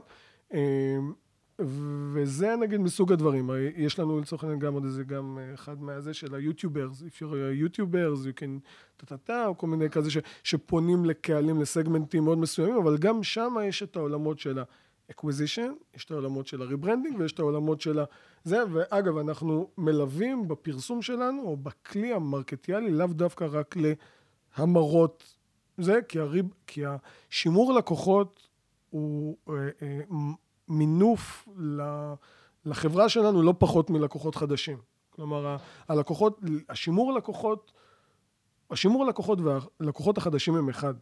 וזה נגיד מסוג הדברים. יש לנו לצורך העניין גם עוד איזה, גם אה, אחד מהזה של היוטיוברס, if you're a YouTubers, you can טה-טה-טה, או כל מיני כזה ש, שפונים לקהלים, לסגמנטים מאוד מסוימים, אבל גם שם יש את העולמות של ה-acquisition, יש את העולמות של ה-rebranding ויש את העולמות של ה... זה, ואגב, אנחנו מלווים בפרסום שלנו, או בכלי המרקטיאלי, לאו דווקא רק להמרות זה, כי, הריב, כי השימור לקוחות הוא אה, אה, מינוף לחברה שלנו לא פחות מלקוחות חדשים. כלומר, הלקוחות, השימור לקוחות, השימור לקוחות והלקוחות החדשים הם אחד.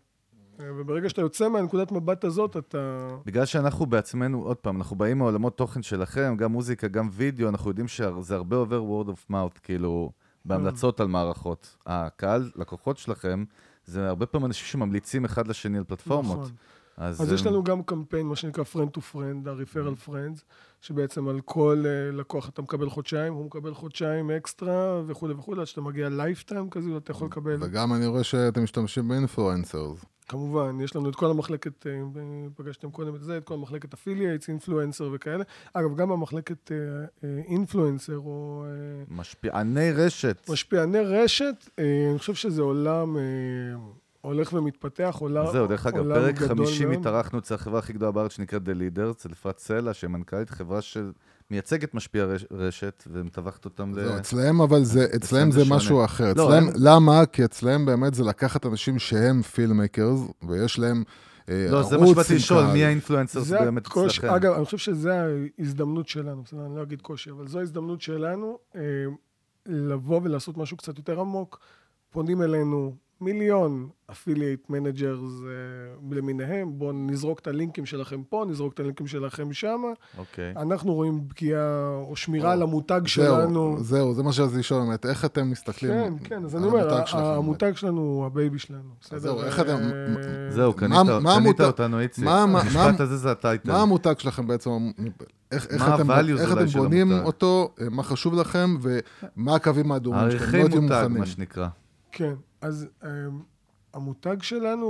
וברגע שאתה יוצא מהנקודת מבט הזאת, אתה... בגלל שאנחנו בעצמנו, עוד פעם, אנחנו באים מעולמות תוכן שלכם, גם מוזיקה, גם וידאו, אנחנו יודעים שזה הרבה עובר word of mouth, כאילו, בהמלצות על מערכות. הקהל, לקוחות שלכם, זה הרבה פעמים אנשים שממליצים אחד לשני על פלטפורמות. נכון. אז, אז יש אה, לנו גם קמפיין, מה שנקרא friend to friend, ה-referral friends, שבעצם על כל אה, לקוח אתה מקבל חודשיים, הוא מקבל חודשיים אקסטרה וכולי וכולי, עד שאתה מגיע lifetime כזה, אתה יכול לקבל. וגם אני רואה שאתם משתמשים ב influencers. כמובן, יש לנו את כל המחלקת, אה, פגשתם קודם את זה, את כל המחלקת affiliates, influencer וכאלה. אגב, גם המחלקת influencer או משפיעני רשת. משפיעני רשת, אני חושב שזה עולם, הולך ומתפתח, עולה, זהו, דרך אגב, עולם פרק גדול 50 מאוד. התארחנו אצל החברה הכי גדולה בארץ שנקראת The Leader, אצל אפרת סלע, שהיא מנכ"לית חברה שמייצגת משפיע רש- רשת, ומטווחת אותם ל... זהו, אצלהם אבל זה, אצלהם זה משהו. אחר. לא, אצלהם, הם- למה? כי אצלהם באמת זה לקחת אנשים שהם פילמקרס, ויש להם אה, לא, זה ערוץ מה שבאתי לשאול. מי האינפלואנסר זה באמת אצלכם? אגב, אני חושב שזו ההזדמנות שלנו, בסדר, אני לא אגיד קושי, אבל זו ההזדמנות שלנו אה, לבוא ולעשות משהו קצת יותר עמוק. פונים אלינו מיליון affiliate managers למיניהם, בואו נזרוק את הלינקים שלכם פה, נזרוק את הלינקים שלכם שם. אוקיי. אנחנו רואים פגיעה או שמירה או, על המותג זהו, שלנו. זהו, זה מה שרציתי לשאול באמת, איך אתם מסתכלים כן, כן, אז אני אומר, המותג שלכם? המותג שלנו הוא ה baby שלנו, בסדר? זהו, איך אתם- אה, זהו, מה- קנית מה קנית המותג- אותנו, איציק. מה- מה- המשפט מה- הזה זה ה title. מה המותג שלכם בעצם? איך, איך מה אתם, איך אתם בונים? אותו, אה, מה חשוב לכם, ומה הקווים האדומים שאתם עריכי לא מותג. מה שנקרא. כן, אז um, המותג שלנו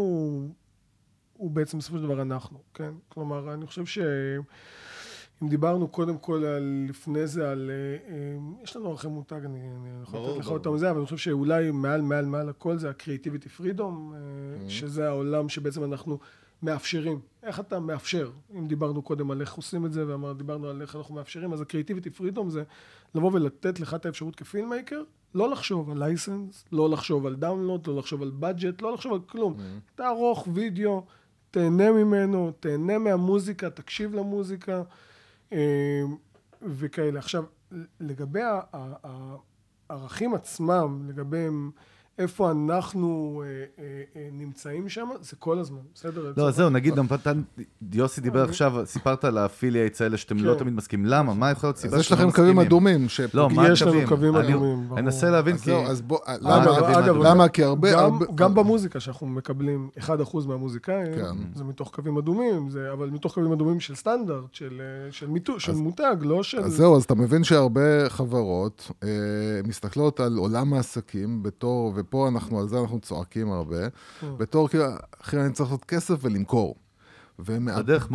הוא, בעצם בסופו של דבר אנחנו, כן? כלומר, אני חושב שאם דיברנו קודם כל על, לפני זה על... אה, אה, יש לנו ערכי מותג, אני, אני יכול לתת לך. אותם זה, אבל אני חושב שאולי מעל, מעל, מעל הכל זה ה-Creativity Freedom, אה, שזה העולם שבעצם אנחנו מאפשרים. איך אתה מאפשר? אם דיברנו קודם על איך עושים את זה, ודיברנו על איך אנחנו מאפשרים, אז ה-Creativity Freedom זה לבוא ולתת לך את האפשרות כ filmmaker, לא לחשוב על license, לא לחשוב על download, לא לחשוב על budget, לא לחשוב על כלום. תערוך וידאו, תהנה ממנו, תהנה מהמוזיקה, תקשיב למוזיקה, אה, וכאלה. עכשיו, לגבי הערכים עצמם, לגבי איפה אנחנו אה, אה, אה, נמצאים שם, זה כל הזמן, בסדר? לא, זהו, נגיד, יוסי דיבר אני- עכשיו, סיפרת על ה affiliates האלה שאתם לא כן. תמיד מסכימים. למה? מה יכול להיות סיבה אז יש שאתם לא לכם קווים מסכימים? אדומים. לא, מה יש לנו הקווים? קווים אני- אדומים, ברור. אני אנסה להבין, אז כי... זהו, אז בוא, מה למה, הקווים אגב, האדומים? למה? כי הרבה... גם, הרבה- גם במוזיקה שאנחנו מקבלים 1% מהמוזיקאים, כן. זה מתוך קווים אדומים, זה, אבל מתוך קווים אדומים של סטנדרט, של, אה, של, מיתו, של אז- מותג, לא של... אז זהו, אז אתה מבין שהרבה חברות אה, מסתכלות על עולם העסקים בתור, ופה אנחנו, על זה אנחנו צועקים הרבה, כן. בתור כאילו, אחי, אני צריך לעשות כסף ולמכור.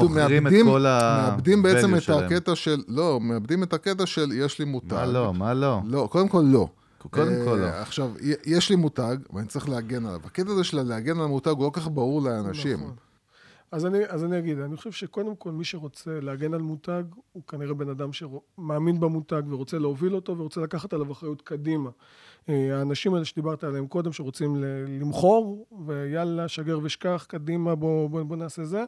את מאבדים- כל ה- מאבדים בעצם את שלהם. הקטע של, לא, מאבדים את הקטע של יש לי מותג. מה לא? מה לא? לא, קודם כל לא. קודם כל לא. אה, עכשיו, י- יש לי מותג, ואני צריך להגן עליו. הקטע הזה של להגן על המותג הוא לא כל כך ברור לאנשים. נכון. אז אני, אז אני אגיד, אני חושב שקודם כל מי שרוצה להגן על מותג, הוא כנראה בן אדם שמאמין במותג ורוצה להוביל אותו ורוצה לקחת עליו אחריות קדימה. אה, האנשים האלה שדיברת עליהם קודם, שרוצים למכור, ויאללה, שגר ושכח, קדימה, בוא, בוא, בוא נעשה זה.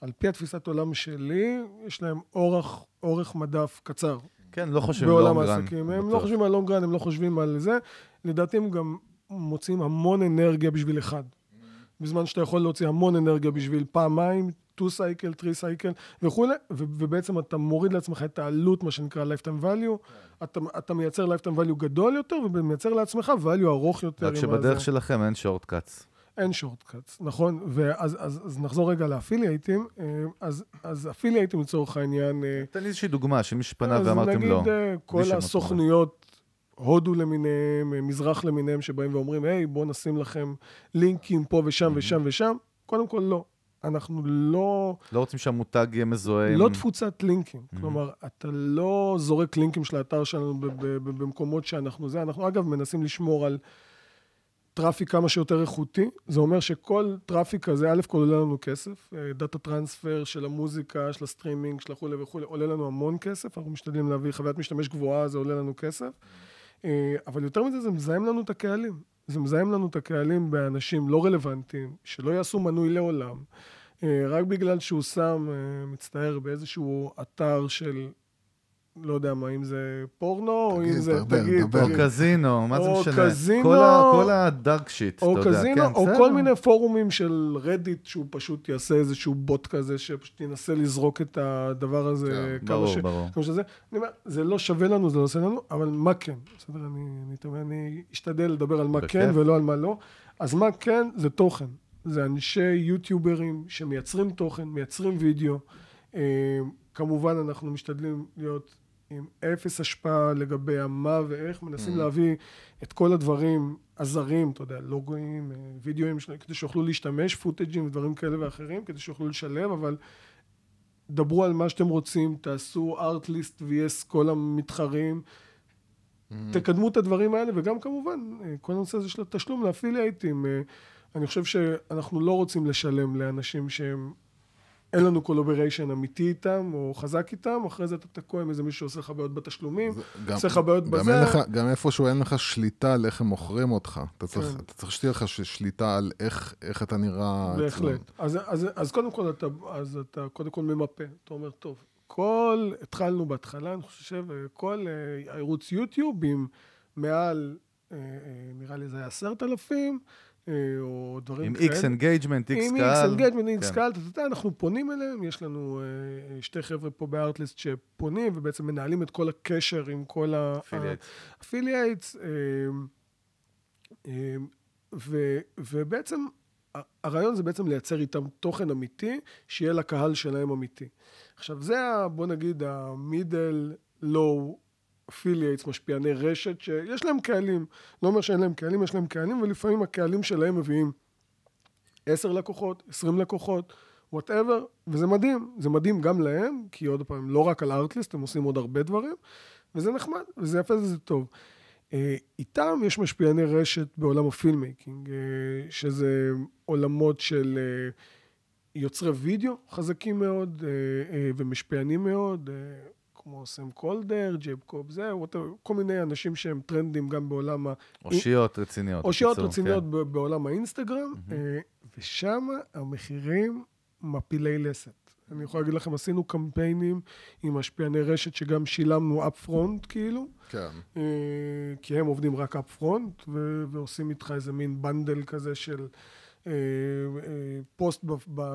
על פי התפיסת עולם שלי, יש להם אורך, אורך מדף קצר. כן, לא חושבים בעולם לונגרן. העסקים. הם לא. חושבים על לונגרן, הם לא חושבים על זה. לדעתי הם גם מוצאים המון אנרגיה בשביל אחד. בזמן שאתה יכול להוציא המון אנרגיה בשביל פעמיים, 2 סייקל, 3 סייקל וכולי, ובעצם אתה מוריד לעצמך את העלות, מה שנקרא lifetime value, אתה, אתה מייצר lifetime value גדול יותר, ומייצר לעצמך value ארוך יותר. רק שבדרך הזה. שלכם אין שורטקאץ. אין שורטקאץ, נכון? ואז אז, אז נחזור רגע לאפילייטים. אה, אז, אז אפילייטים לצורך העניין... אה, תן לי איזושהי דוגמה, שמי שפנה אז ואמרתם נגיד לא. אה, כל שמות הסוכנויות, הודו למיניהם, אה, מזרח למיניהם, שבאים ואומרים, היי, בואו נשים לכם לינקים פה ושם ושם ושם. קודם כל, לא. אנחנו לא, לא רוצים שהמותג יהיה מזוהה עם... לא תפוצת לינקים. כלומר, אתה לא זורק לינקים של האתר שלנו במקומות שאנחנו זה. אנחנו, אגב, מנסים לשמור על traffic כמה שיותר איכותי. זה אומר שכל traffic כזה, א' כל עולה לנו כסף. data transfer של המוזיקה, של הסטרימינג, של הכולי וכולי, עולה לנו המון כסף. אנחנו משתדלים להביא חוויית משתמש גבוהה, זה עולה לנו כסף. אה, אבל יותר מזה, זה מזהם לנו את הקהלים. זה מזהם לנו את הקהלים באנשים לא רלוונטיים, שלא יעשו מנוי לעולם. אה, רק בגלל שהוא שם, אה, מצטער, באיזשהו אתר של, לא יודע מה, אם זה פורנו, או אם זה, דבר, תגיד, דבר. או תגיד. קזינו, מה זה או משנה? קזינו. כל ה- כל הדארק שיט, אתה או יודע. קזינו, כן, או בסדר. כל מיני פורומים של רדיט, שהוא פשוט יעשה איזשהו בוט כזה, שפשוט ינסה לזרוק את הדבר הזה כן, כמה ברור, ש... ברור. כמו שזה. אני אומר, זה לא שווה לנו, זה לא עושה לנו, אבל מה כן? בסדר, אני, אני, אני אשתדל לדבר על מה בכיף. כן ולא על מה לא. אז מה כן? זה תוכן. זה אנשי יוטיוברים שמייצרים תוכן, מייצרים וידאו. אה, כמובן, אנחנו משתדלים להיות עם אפס השפעה לגבי המה ואיך, מנסים Mm. להביא את כל הדברים הזרים, אתה יודע, לוגויים, אה, וידאוים, כדי שיוכלו להשתמש, פוטג'ים ודברים כאלה ואחרים, כדי שיוכלו לשלב, אבל דברו על מה שאתם רוצים, תעשו ארטליסט vs כל המתחרים, Mm-hmm. תקדמו את הדברים האלה, וגם כמובן, אה, כל הנושא הזה של התשלום לאפילייטים. אה, אני חושב שאנחנו לא רוצים לשלם לאנשים שהם... אין לנו collaboration אמיתי איתם, או חזק איתם, אחרי זה אתה תקוע עם איזה מישהו שעושה לך בעיות בתשלומים, עושה לך בעיות גם בזה. לך, גם איפשהו אין לך שליטה על איך הם מוכרים אותך. אתה צריך, כן. אתה צריך שתהיה לך שליטה על איך, איך אתה נראה בהחלט. אז, אז, אז קודם כל אתה, אז אתה קודם כל ממפה. אתה אומר, טוב, כל, התחלנו בהתחלה, אני חושב, כל אה, ערוץ יוטיוב עם מעל, אה, אה, נראה לי זה היה עשרת אלפים, או דברים עם כאלה. איקס engagement, איקס עם קהל. איקס engagement, איקס. קהל, אתה יודע, אנחנו פונים אליהם, יש לנו אה, שתי חבר'ה פה בארטליסט שפונים ובעצם מנהלים את כל הקשר עם כל ה... Affiliates. affiliates, ובעצם הרעיון זה בעצם לייצר איתם תוכן אמיתי, שיהיה לקהל שלהם אמיתי. עכשיו זה, ה- בוא נגיד, ה middle low affiliates, משפיעני רשת, שיש להם קהלים. לא אומר שאין להם קהלים, יש להם קהלים, ולפעמים הקהלים שלהם מביאים 10 לקוחות, 20 לקוחות, whatever, וזה מדהים. זה מדהים גם להם, כי עוד פעם, לא רק על ארטליסט, הם עושים עוד הרבה דברים, וזה נחמד, וזה יפה וזה טוב. אה, איתם יש משפיעני רשת בעולם ה filmmaking, אה, שזה עולמות של אה, יוצרי וידאו חזקים מאוד ומשפיענים מאוד, כמו סם קולדר, ג'ייב קוב, זה, כל מיני אנשים שהם טרנדים גם בעולם ה... אושיות רציניות. אושיות רציניות כן. בעולם האינסטגרם, אה, ושם המחירים מפילי לסת. אני יכול להגיד לכם, עשינו קמפיינים עם משפיעני רשת שגם שילמנו upfront, כאילו, כן. אה, כי הם עובדים רק upfront, ו- ועושים איתך איזה מין bundle כזה של אה, אה, פוסט ב- ב-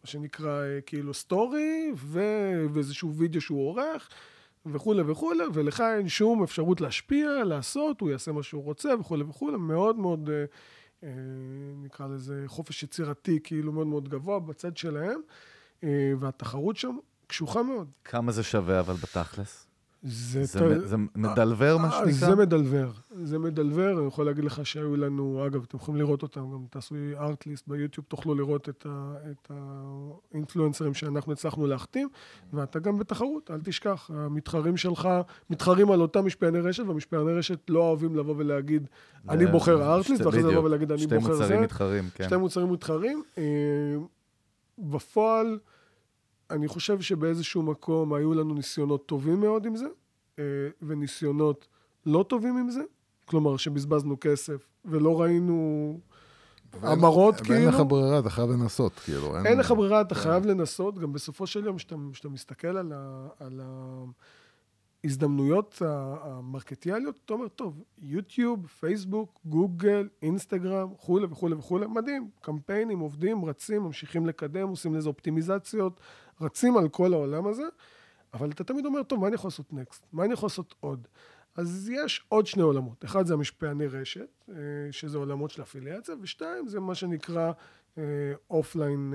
ומה שנקרא אה, כאילו סטורי, ו- ואיזשהו וידאו שהוא עורך. וכולי וכולי, ולך אין שום אפשרות להשפיע, לעשות, הוא יעשה מה שהוא רוצה וכולי וכולי, מאוד מאוד, אה, אה, נקרא לזה חופש יצירתי, כאילו מאוד מאוד גבוה בצד שלהם, אה, והתחרות שם קשוחה מאוד. כמה זה שווה אבל בתכלס? זה, זה ת- זה מדלבר מה אה, שנקרא? זה מדלבר, זה מדלבר, אני יכול להגיד לך שהיו לנו, אגב, אתם יכולים לראות אותם, גם תעשו ארטליסט ביוטיוב, תוכלו לראות את ה- את האינפלואנסרים שאנחנו הצלחנו להחתים, ואתה גם בתחרות, אל תשכח, המתחרים שלך מתחרים על אותם משפיעני רשת, והמשפיעני רשת לא אוהבים לבוא ולהגיד, אני בוחר ארטליסט, שתי- ואחרי זה לבוא. ולהגיד, אני שתי בוחר זה. מוצרים מתחרים, כן. שתי מוצרים מתחרים. אה, בפועל, אני חושב שבאיזשהו מקום היו לנו ניסיונות טובים מאוד עם זה, אה, וניסיונות לא טובים עם זה. כלומר, שבזבזנו כסף ולא ראינו המרות, ואין לך כאילו. ברירה, אתה חייב לנסות, כאילו. אין לך ברירה, אתה כן. חייב לנסות. גם בסופו של יום, כשאתה מסתכל על ה- על ההזדמנויות המרקטיאליות, אתה אומר, טוב, יוטיוב, פייסבוק, גוגל, אינסטגרם, וכולי וכולי וכולי, מדהים. קמפיינים עובדים, רצים, ממשיכים לקדם, עושים לזה אופטימיזציות, רצים על כל העולם הזה, אבל אתה תמיד אומר, טוב, מה אני יכול לעשות next? מה אני יכול לעשות עוד? אז יש עוד שני עולמות. אחד זה המשפיעני רשת, אה, שזה עולמות של אפיליאציה, ושתיים זה מה שנקרא offline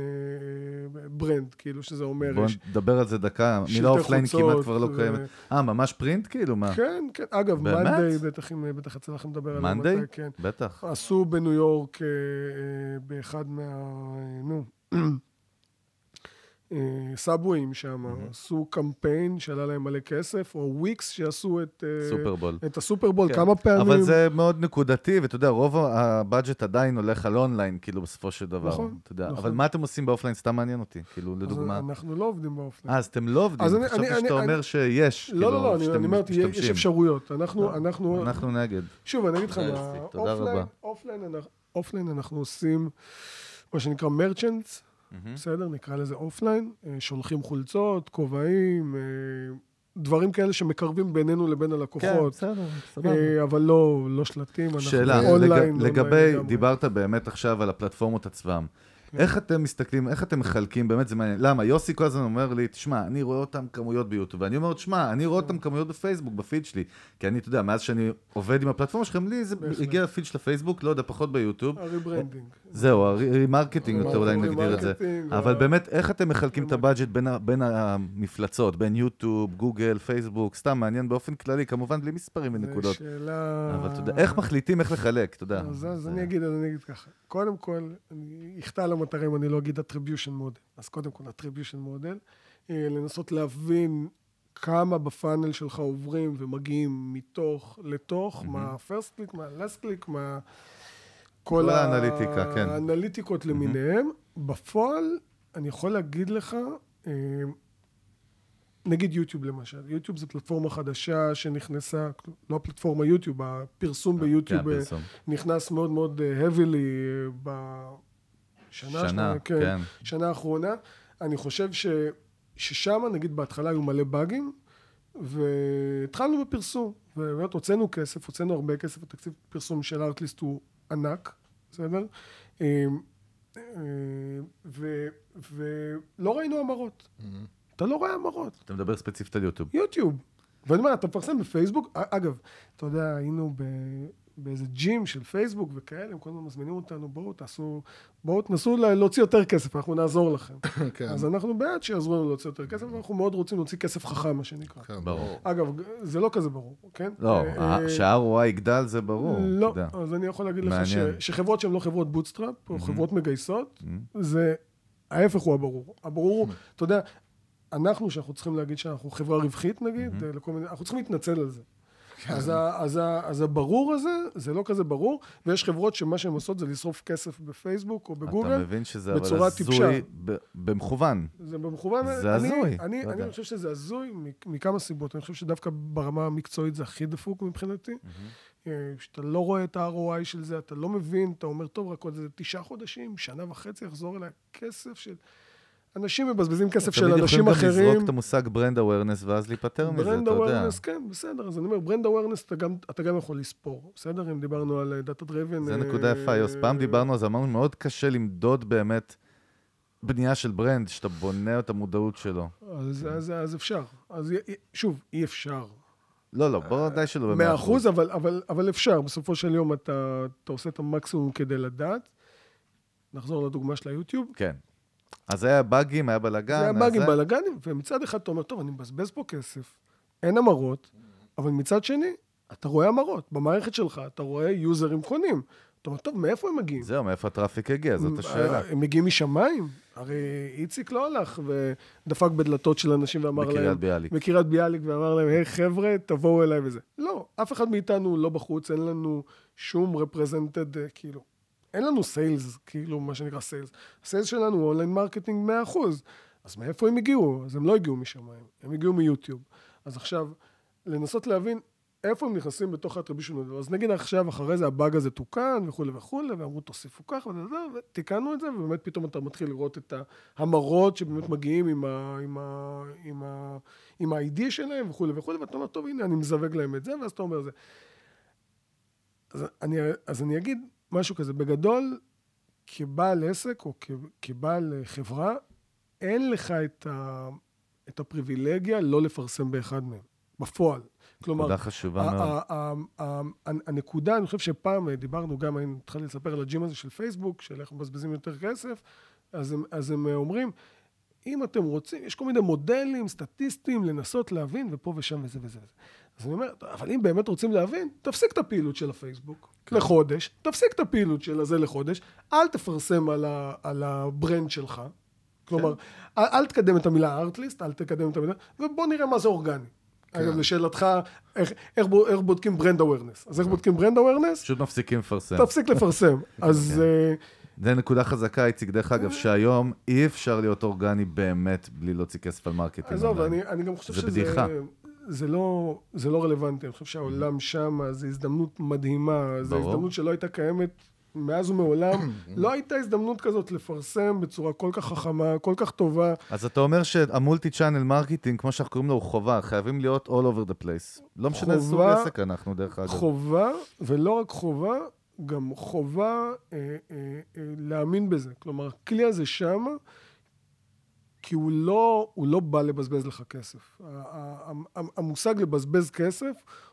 brand, כאילו שזה אומר... בוא נדבר על זה דקה. מילה offline כמעט כבר לא קיימת. אה, ממש print כאילו? מה? כן, כן. אגב? מאנדיי, בטח, אם- בטח יצא לכם לדבר עליו. מאנדיי? כן. בטח. עשו בניו יורק אה, אה, באחד מה... אה, נו. אה, סאבוויים שם, עשו קמפיין שעלה להם מלא כסף, או וויקס שעשו את, אה, סופרבול. את הסופרבול כן. כמה פעמים. אבל זה מאוד נקודתי, ואתה יודע, רוב ה budget עדיין הולך על אונליין, כאילו, בסופו של דבר. נכון, אתה יודע. נכון. אבל מה אתם עושים ב offline? סתם מעניין אותי, כאילו, לדוגמה. אנחנו לא עובדים ב offline. אה, אז אתם לא עובדים. אז אני- חשבתי אני- שאתה אני- אומר שיש, לא, לא, כאילו, לא, אני- שאתם אני אומרת, יש. אפשרויות. אנחנו, לא, אנחנו, אנחנו נגד. שוב, אני אגיד לך אופליין- רבה. אופליין אנחנו- אופליין אנחנו עושים מה שנקרא מרצ'נטס, מהמם. בסדר? נקרא לזה אופליין. אה, שולחים חולצות, כובעים, אה, דברים כאלה שמקרבים בינינו לבין כן, הלקוחות. בסדר, סבבה. אה, אבל לא, לא שלטים, אנחנו שאלה, אונליין. לג- אונליין לגבי, לגמרי. דיברת באמת עכשיו על הפלטפורמות עצמם. כן. איך אתם מסתכלים, איך אתם מחלקים, באמת זה מעניין. למה? יוסי כל הזמן אומר לי, תשמע, אני רואה אותם כמויות ביוטיוב, ואני אומר, תשמע, אני רואה אותם כמויות בפייסבוק, בפיד שלי. כי אני, אתה יודע, מאז שאני עובד עם הפלטפורמה שלכם, לי זה. הגיע לפיד של הפייסבוק, לא יודע, פחות ביוטיוב. ה rebranding. זהו, ה remarketing, יותר אולי נגדיר את זה. אבל באמת, איך אתם מחלקים את ה budget בין המפלצות, בין יוטיוב, גוגל, פייסבוק, סתם מעניין באופן כללי, כמובן בלי מספרים זו ונקודות. שאלה... אבל אתה יודע, איך מחליטים איך לחלק, אתה יודע. אז, אז זה- אני אגיד, אז אני אגיד ככה. קודם כל, אני אחטא למטרה אם אני לא אגיד attribution model. אז קודם כל, attribution model, אה, לנסות להבין כמה בפאנל שלך עוברים ומגיעים מתוך לתוך, מה first click, מה last click, מה... כל האנליטיקה, כן. האנליטיקות למיניהם. בפועל, אני יכול להגיד לך, אה, נגיד יוטיוב למשל, יוטיוב זו פלטפורמה חדשה שנכנסה, לא הפלטפורמה יוטיוב, הפרסום ביוטיוב כן, אה. נכנס מאוד מאוד אה, heavily אה, בשנה, שנה, שנה, כן, כן. שנה האחרונה. אני חושב ש, ששם, נגיד בהתחלה היו מלא באגים, והתחלנו בפרסום, ובאמת הוצאנו כסף, הוצאנו הרבה כסף, התקציב פרסום של ארטליסט הוא ענק, בסדר? אה, אה, ו- ולא ראינו המרות. אתה לא רואה המרות. אתה מדבר ספציפית על יוטיוב. יוטיוב. ואני אומר, אתה מפרסם בפייסבוק, אגב, אתה יודע, היינו ב... באיזה gym של פייסבוק וכאלה, הם כל הזמן מזמינים אותנו, בואו תעשו, בואו תנסו לה- להוציא יותר כסף, אנחנו נעזור לכם. כן, אז אנחנו בעד שיעזרו לנו להוציא יותר כסף, ואנחנו מאוד רוצים להוציא כסף חכם, מה שנקרא. כן, ברור. אגב, זה לא כזה ברור, כן? לא, אה, שה-ROI יגדל זה ברור, לא. אז אני יכול להגיד לך ש-. שחברות שהן לא חברות bootstrap, או חברות מגייסות, Mhm. זה, ההפך הוא הברור. הברור אתה יודע, אנחנו, שאנחנו צריכים להגיד שאנחנו חברה רווחית נגיד, לכל מיני, אנחנו צריכים להתנצל על זה. כן. אז, ה, אז, ה, אז הברור הזה, זה לא כזה ברור, ויש חברות שמה שהן עושות זה לשרוף כסף בפייסבוק או אתה בגוגל, מבין שזה בצורה טיפשה. הזוי ב- במכוון. זה במכוון. זה אני- הזוי, אני, לא אני יודע. חושב שזה הזוי מכמה סיבות. אני חושב שדווקא ברמה המקצועית זה הכי דפוק מבחינתי. אה, שאתה לא רואה את ה-ROI של זה, אתה לא מבין, אתה אומר, טוב, רק עוד איזה תשעה חודשים, שנה וחצי יחזור אליי כסף של... אנשים מבזבזים כסף של תמיד אנשים יכולים גם אחרים. לזרוק את המושג brand awareness ואז להיפטר מזה, brand אתה יודע. awareness, כן, בסדר. אז אני אומר, brand awareness אתה גם, יכול לספור, בסדר? אם דיברנו על data driven... זה נקודה יפה, יוס. פעם דיברנו זה, אמרנו, מאוד קשה למדוד באמת בנייה של brand, שאתה בונה את המודעות שלו. אז, אז, אז אפשר. אז שוב, אי אפשר. לא, לא, בוא די שלא במאה מאה אחוז, אבל, אבל, אבל אפשר. בסופו של יום אתה, אתה עושה את המקסימום כדי לדעת. נחזור לדוגמה של היוטיוב. כן. אז היה באגים, היה בלאגן. זה היה באגים, בלאגנים, ומצד אחד אתה אומר, טוב, אני מבזבז פה כסף, אין המרות, אבל מצד שני, אתה רואה המרות. במערכת שלך אתה רואה יוזרים קונים. אתה אומר, טוב, מאיפה הם מגיעים? זהו, מאיפה הטראפיק הגיע? זאת השאלה. הם מגיעים משמיים? הרי איציק לא הלך ודפק בדלתות של אנשים ואמר להם... בקריית ביאליק. בקריית ביאליק ואמר להם, היי חבר'ה, תבואו אליי וזה. לא, אף אחד מאיתנו לא בחוץ, אין לנו שום representative, אה, כאילו, אין לנו sales, כאילו, מה שנקרא sales. ה sales שלנו הוא online marketing 100%. אז מאיפה הם הגיעו? אז הם לא הגיעו משמיים, הם הגיעו מיוטיוב. אז עכשיו, לנסות להבין איפה הם נכנסים בתוך ה attribution הזה. אז נגיד עכשיו, אחרי זה הבאג הזה תוקן וכולי וכולי, ואמרו תוסיפו כך וזה, ותיקנו את זה, ובאמת פתאום אתה מתחיל לראות את ההמרות שבאמת מגיעים עם ה- עם ה- עם ה- עם ה-ID שלהם וכולי וכולי, ואתה אומר, טוב, הנה, אני מזווג להם את זה, ואז אתה אומר זה. אז אני, אז אני אגיד משהו כזה, בגדול, כבעל עסק או כבעל חברה, אין לך את, ה, את הפריבילגיה לא לפרסם באחד מהם, בפועל. כלומר, נקודה חשובה מאוד. הנקודה, אני חושב שפעם אה, דיברנו גם, היינו התחלתי לספר על הג'ים הזה של פייסבוק, של איך מבזבזים יותר כסף, אז הם, אז הם אה, אומרים, אם אתם רוצים, יש כל מיני מודלים סטטיסטיים לנסות להבין, ופה ושם וזה וזה וזה. אז אני אומר, אבל אם באמת רוצים להבין, תפסיק את הפעילות של הפייסבוק כן. לחודש, תפסיק את הפעילות של הזה לחודש, אל תפרסם על, ה, על ה brand שלך. כלומר, כן. אל, אל תקדם את המילה ארטליסט, אל תקדם את המילה, ובוא נראה מה זה אורגני. אגב, לשאלתך, איך, איך, איך בודקים brand awareness? אז איך בודקים ברנד אווירנס? פשוט מפסיקים לפרסם. תפסיק לפרסם. אז אה, זה נקודה חזקה, איציק. דרך אגב, שהיום אי אפשר להיות אורגני באמת בלי להוציא כסף על marketing. עזוב. אני, אני גם חושב זה שזה... בדיחה. זה לא, זה לא רלוונטי, אני חושב שהעולם שם, זו הזדמנות מדהימה, זו. הזדמנות שלא הייתה קיימת מאז ומעולם. לא הייתה הזדמנות כזאת לפרסם בצורה כל כך חכמה, כל כך טובה. אז אתה אומר שה multi-channel marketing, כמו שאנחנו קוראים לו, הוא חובה, חייבים להיות all over the place. לא משנה איזה סוג עסק אנחנו, דרך אגב. חובה, ולא רק חובה, גם חובה אה, אה, אה, להאמין בזה. כלומר, הכלי הזה שם, כי הוא לא, הוא לא בא לבזבז לך כסף. המושג לבזבז כסף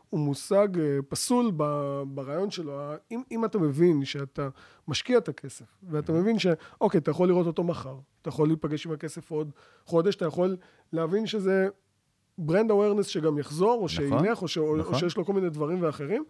הוא מושג אה, פסול ברעיון שלו. אם, אם אתה מבין שאתה משקיע את הכסף, ואתה מבין שאוקיי, אתה יכול לראות אותו מחר, אתה יכול להיפגש עם הכסף עוד חודש, אתה יכול להבין שזה ברנד אווירנס שגם יחזור, או נכון, שילך, או, ש, נכון. או שיש לו כל מיני דברים ואחרים.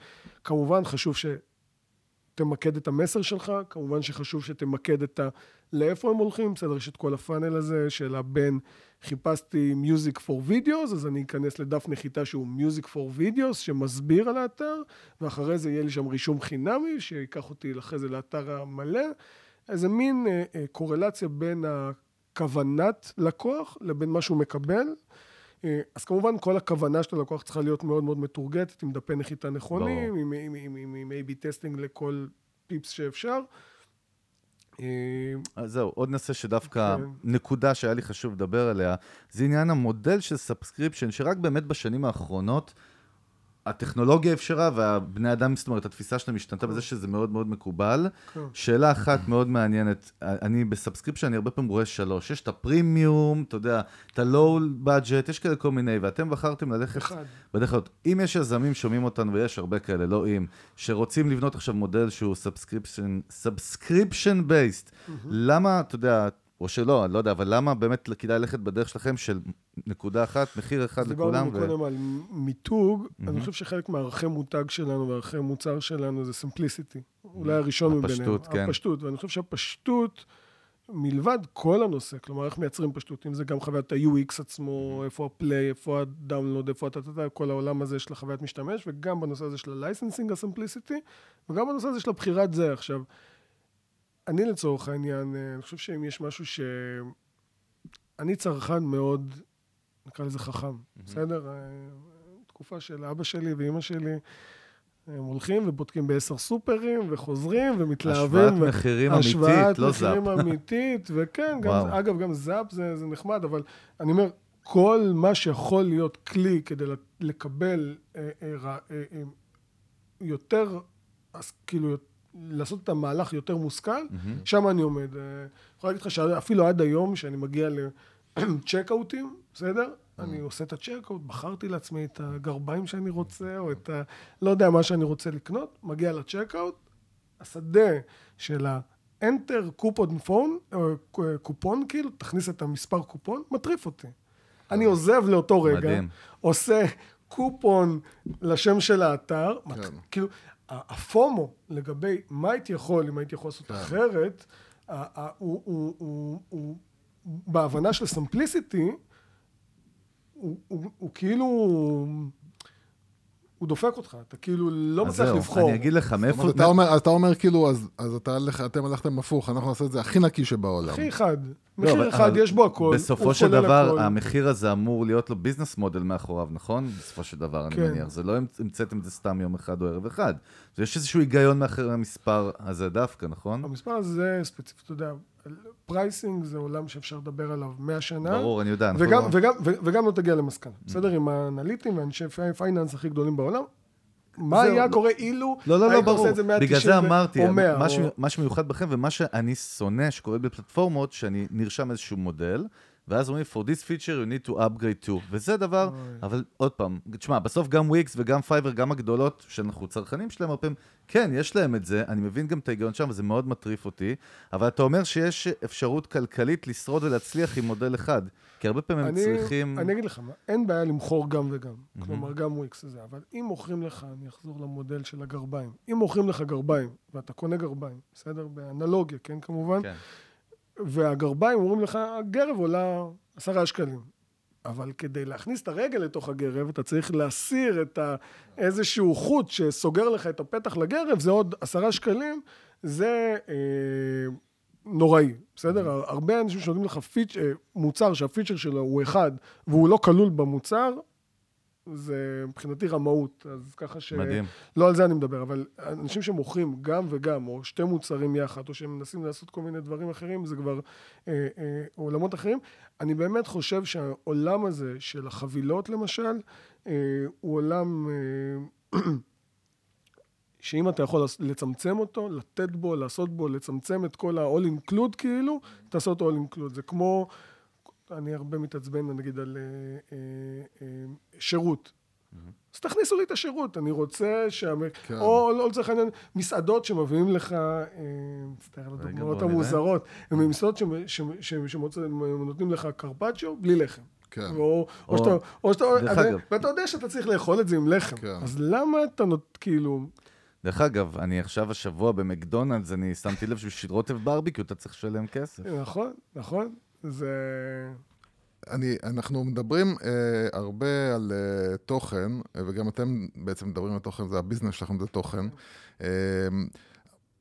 כמובן, חשוב שתמקד את המסר שלך, כמובן שחשוב שתמקד את ה... לאיפה הם הולכים, בסדר, יש את כל ה funnel הזה של הבין, חיפשתי Music for Videos, אז אני אכנס לדף נחיתה שהוא Music for Videos, שמסביר על האתר, ואחרי זה יהיה לי שם רישום חינמי, שיקח אותי אחרי זה לאתר המלא. איזה מין אה, אה, קורלציה בין הכוונת לקוח לבין מה שהוא מקבל. אה, אז כמובן כל הכוונה של הלקוח צריכה להיות מאוד מאוד מתורגטת, עם דפי נחיתה נכונים, עם, עם, עם, עם, עם A-B testing לכל פיפס שאפשר. אה, אז זהו, עוד נושא שדווקא, כן. נקודה שהיה לי חשוב לדבר עליה, זה עניין המודל של subscription, שרק באמת בשנים האחרונות, הטכנולוגיה אפשרה והבני אדם, זאת אומרת, התפיסה שלהם השתנתה בזה שזה מאוד מאוד מקובל. שאלה אחת מאוד מעניינת, אני ב subscription, אני הרבה פעמים רואה שלוש. יש את הפרימיום, אתה יודע, את ה low budget, יש כאלה כל מיני, ואתם בחרתם ללכת בדרך כלל. אם יש יזמים שומעים אותנו, ויש הרבה כאלה, לא אם, שרוצים לבנות עכשיו מודל שהוא subscription, subscription based, למה, אתה יודע, או שלא, אני לא יודע, אבל למה באמת כדאי ללכת בדרך שלכם של נקודה אחת, מחיר אחד לכולם? דיברנו קודם על מיתוג, אני חושב שחלק מערכי מותג שלנו וערכי מוצר שלנו זה simplicity. אולי הראשון מביניהם. הפשטות, כן. הפשטות, ואני חושב שהפשטות, מלבד כל הנושא, כלומר, איך מייצרים פשטות, אם זה גם חוויית ה-UX עצמו, איפה ה play, איפה ה download, איפה אתה, כל העולם הזה של החוויית משתמש, וגם בנושא הזה של ה licensing ה simplicity, וגם בנושא הזה של הבחירת זה. עכשיו, אני לצורך העניין, אה, אני חושב שאם יש משהו ש... אני צרכן מאוד, נקרא לזה חכם, mm-hmm. בסדר? אה, תקופה של אבא שלי ואימא שלי, הם הולכים ובודקים בעשר סופרים, וחוזרים, ומתלהבים. השוואת מחירים אמיתית, לא זאפ. השוואת מחירים אמיתית, וכן, גם, אגב, גם זאפ זה, זה נחמד, אבל אני אומר, כל מה שיכול להיות כלי כדי לקבל אה, אה, אה, אה, יותר, אז כאילו, לעשות את המהלך יותר מושכל, mm-hmm. שם אני עומד. אני יכול להגיד לך שאפילו עד היום, שאני מגיע לצ'קאוטים, בסדר? Mm-hmm. אני עושה את הצ'קאוט, בחרתי לעצמי את הגרביים שאני רוצה, או את ה... לא יודע מה שאני רוצה לקנות, מגיע לצ'קאוט, השדה של ה-enter קופון פון, קופון כאילו, תכניס את המספר קופון, מטריף אותי. אני עוזב לאותו רגע, מדהים. עושה קופון לשם של האתר, כן. כאילו, הפומו לגבי מה הייתי יכול, אם הייתי יכול לעשות כן. אחרת, הוא, הוא, הוא, הוא, בהבנה של סמפליסיטי, הוא, הוא, הוא כאילו... הוא דופק אותך, אתה כאילו לא מצליח לבחור. אני אגיד לך, מאיפה... אתה אומר, אתה אומר כאילו, אז, אז אתה, אתם הלכתם הפוך, אנחנו נעשה את זה הכי נקי שבעולם. הכי חד. לא, מחיר לא, אחד, יש בו הכל. בסופו של דבר, הכל. המחיר הזה אמור להיות לו business model מאחוריו, נכון? בסופו של דבר, כן. אני מניח. זה לא המצאתם את זה סתם יום אחד או ערב אחד. יש איזשהו היגיון מאחורי המספר הזה דווקא, נכון? המספר הזה, ספציפית, אתה יודע, pricing זה עולם שאפשר לדבר עליו 100 שנה. ברור, אני יודע. וגם, לא... וגם, וגם לא תגיע למסקנה. Mm. בסדר? עם האנליטים ואנשי finance הכי גדולים בעולם, מה היה לא- קורה אילו לא, לא, לא, ברור. בגלל זה אמרתי, מה שמיוחד בכם ומה שאני שונא שקורה בפלטפורמות, שאני נרשם איזשהו מודל, ואז אומרים, for this feature you need to upgrade to, וזה דבר, אוי. אבל עוד פעם, תשמע, בסוף גם וויקס וגם פייבר, גם הגדולות, שאנחנו צרכנים שלהם, הרבה פעמים, כן, יש להם את זה, אני מבין גם את ההיגיון שם, וזה מאוד מטריף אותי, אבל אתה אומר שיש אפשרות כלכלית לשרוד ולהצליח עם מודל אחד, כי הרבה פעמים אני, הם צריכים... אני אגיד לך מה, אין בעיה למכור גם וגם, mm-hmm. כלומר, גם וויקס וזה, אבל אם מוכרים לך, אני אחזור למודל של הגרביים, אם מוכרים לך גרביים, ואתה קונה גרביים, בסדר? באנלוגיה, כן, כמובן? כן. והגרביים אומרים לך, הגרב עולה עשרה שקלים. אבל כדי להכניס את הרגל לתוך הגרב, אתה צריך להסיר את ה... איזשהו חוט שסוגר לך את הפתח לגרב, זה עוד עשרה שקלים, זה אה, נוראי, בסדר? הרבה אנשים שנותנים לך פיצ', אה, מוצר שהפיצ'ר שלו הוא אחד, והוא לא כלול במוצר, זה מבחינתי רמאות, אז ככה ש... מדהים. לא על זה אני מדבר, אבל אנשים שמוכרים גם וגם, או שתי מוצרים יחד, או שהם מנסים לעשות כל מיני דברים אחרים, זה כבר אה, אה, עולמות אחרים. אני באמת חושב שהעולם הזה של החבילות, למשל, אה, הוא עולם... אה, שאם אתה יכול לצמצם אותו, לתת בו, לעשות בו, לצמצם את כל ה-all include כאילו, תעשה אותו all include. זה כמו אני הרבה מתעצבן, נגיד, על אה, אה, אה, שירות. אז תכניסו לי את השירות, אני רוצה שה... כן. או לא לצורך העניין, מסעדות שמביאים לך, מצטער על הדוגמאות המוזרות, הן מסעדות שנותנים לך קרפצ'יו בלי לחם. כן. או, או, או שאתה, או שאתה, ואתה יודע שאתה צריך לאכול את זה עם לחם. כן. אז למה אתה נות, כאילו... דרך אגב, אני עכשיו השבוע במקדונלדס, אני שמתי לב שבשביל רוטב ברביקיו אתה צריך לשלם כסף. נכון, נכון. זה... אני, אנחנו מדברים אה, הרבה על אה, תוכן, אה, וגם אתם בעצם מדברים על תוכן, זה הביזנס שלכם, זה תוכן. אה,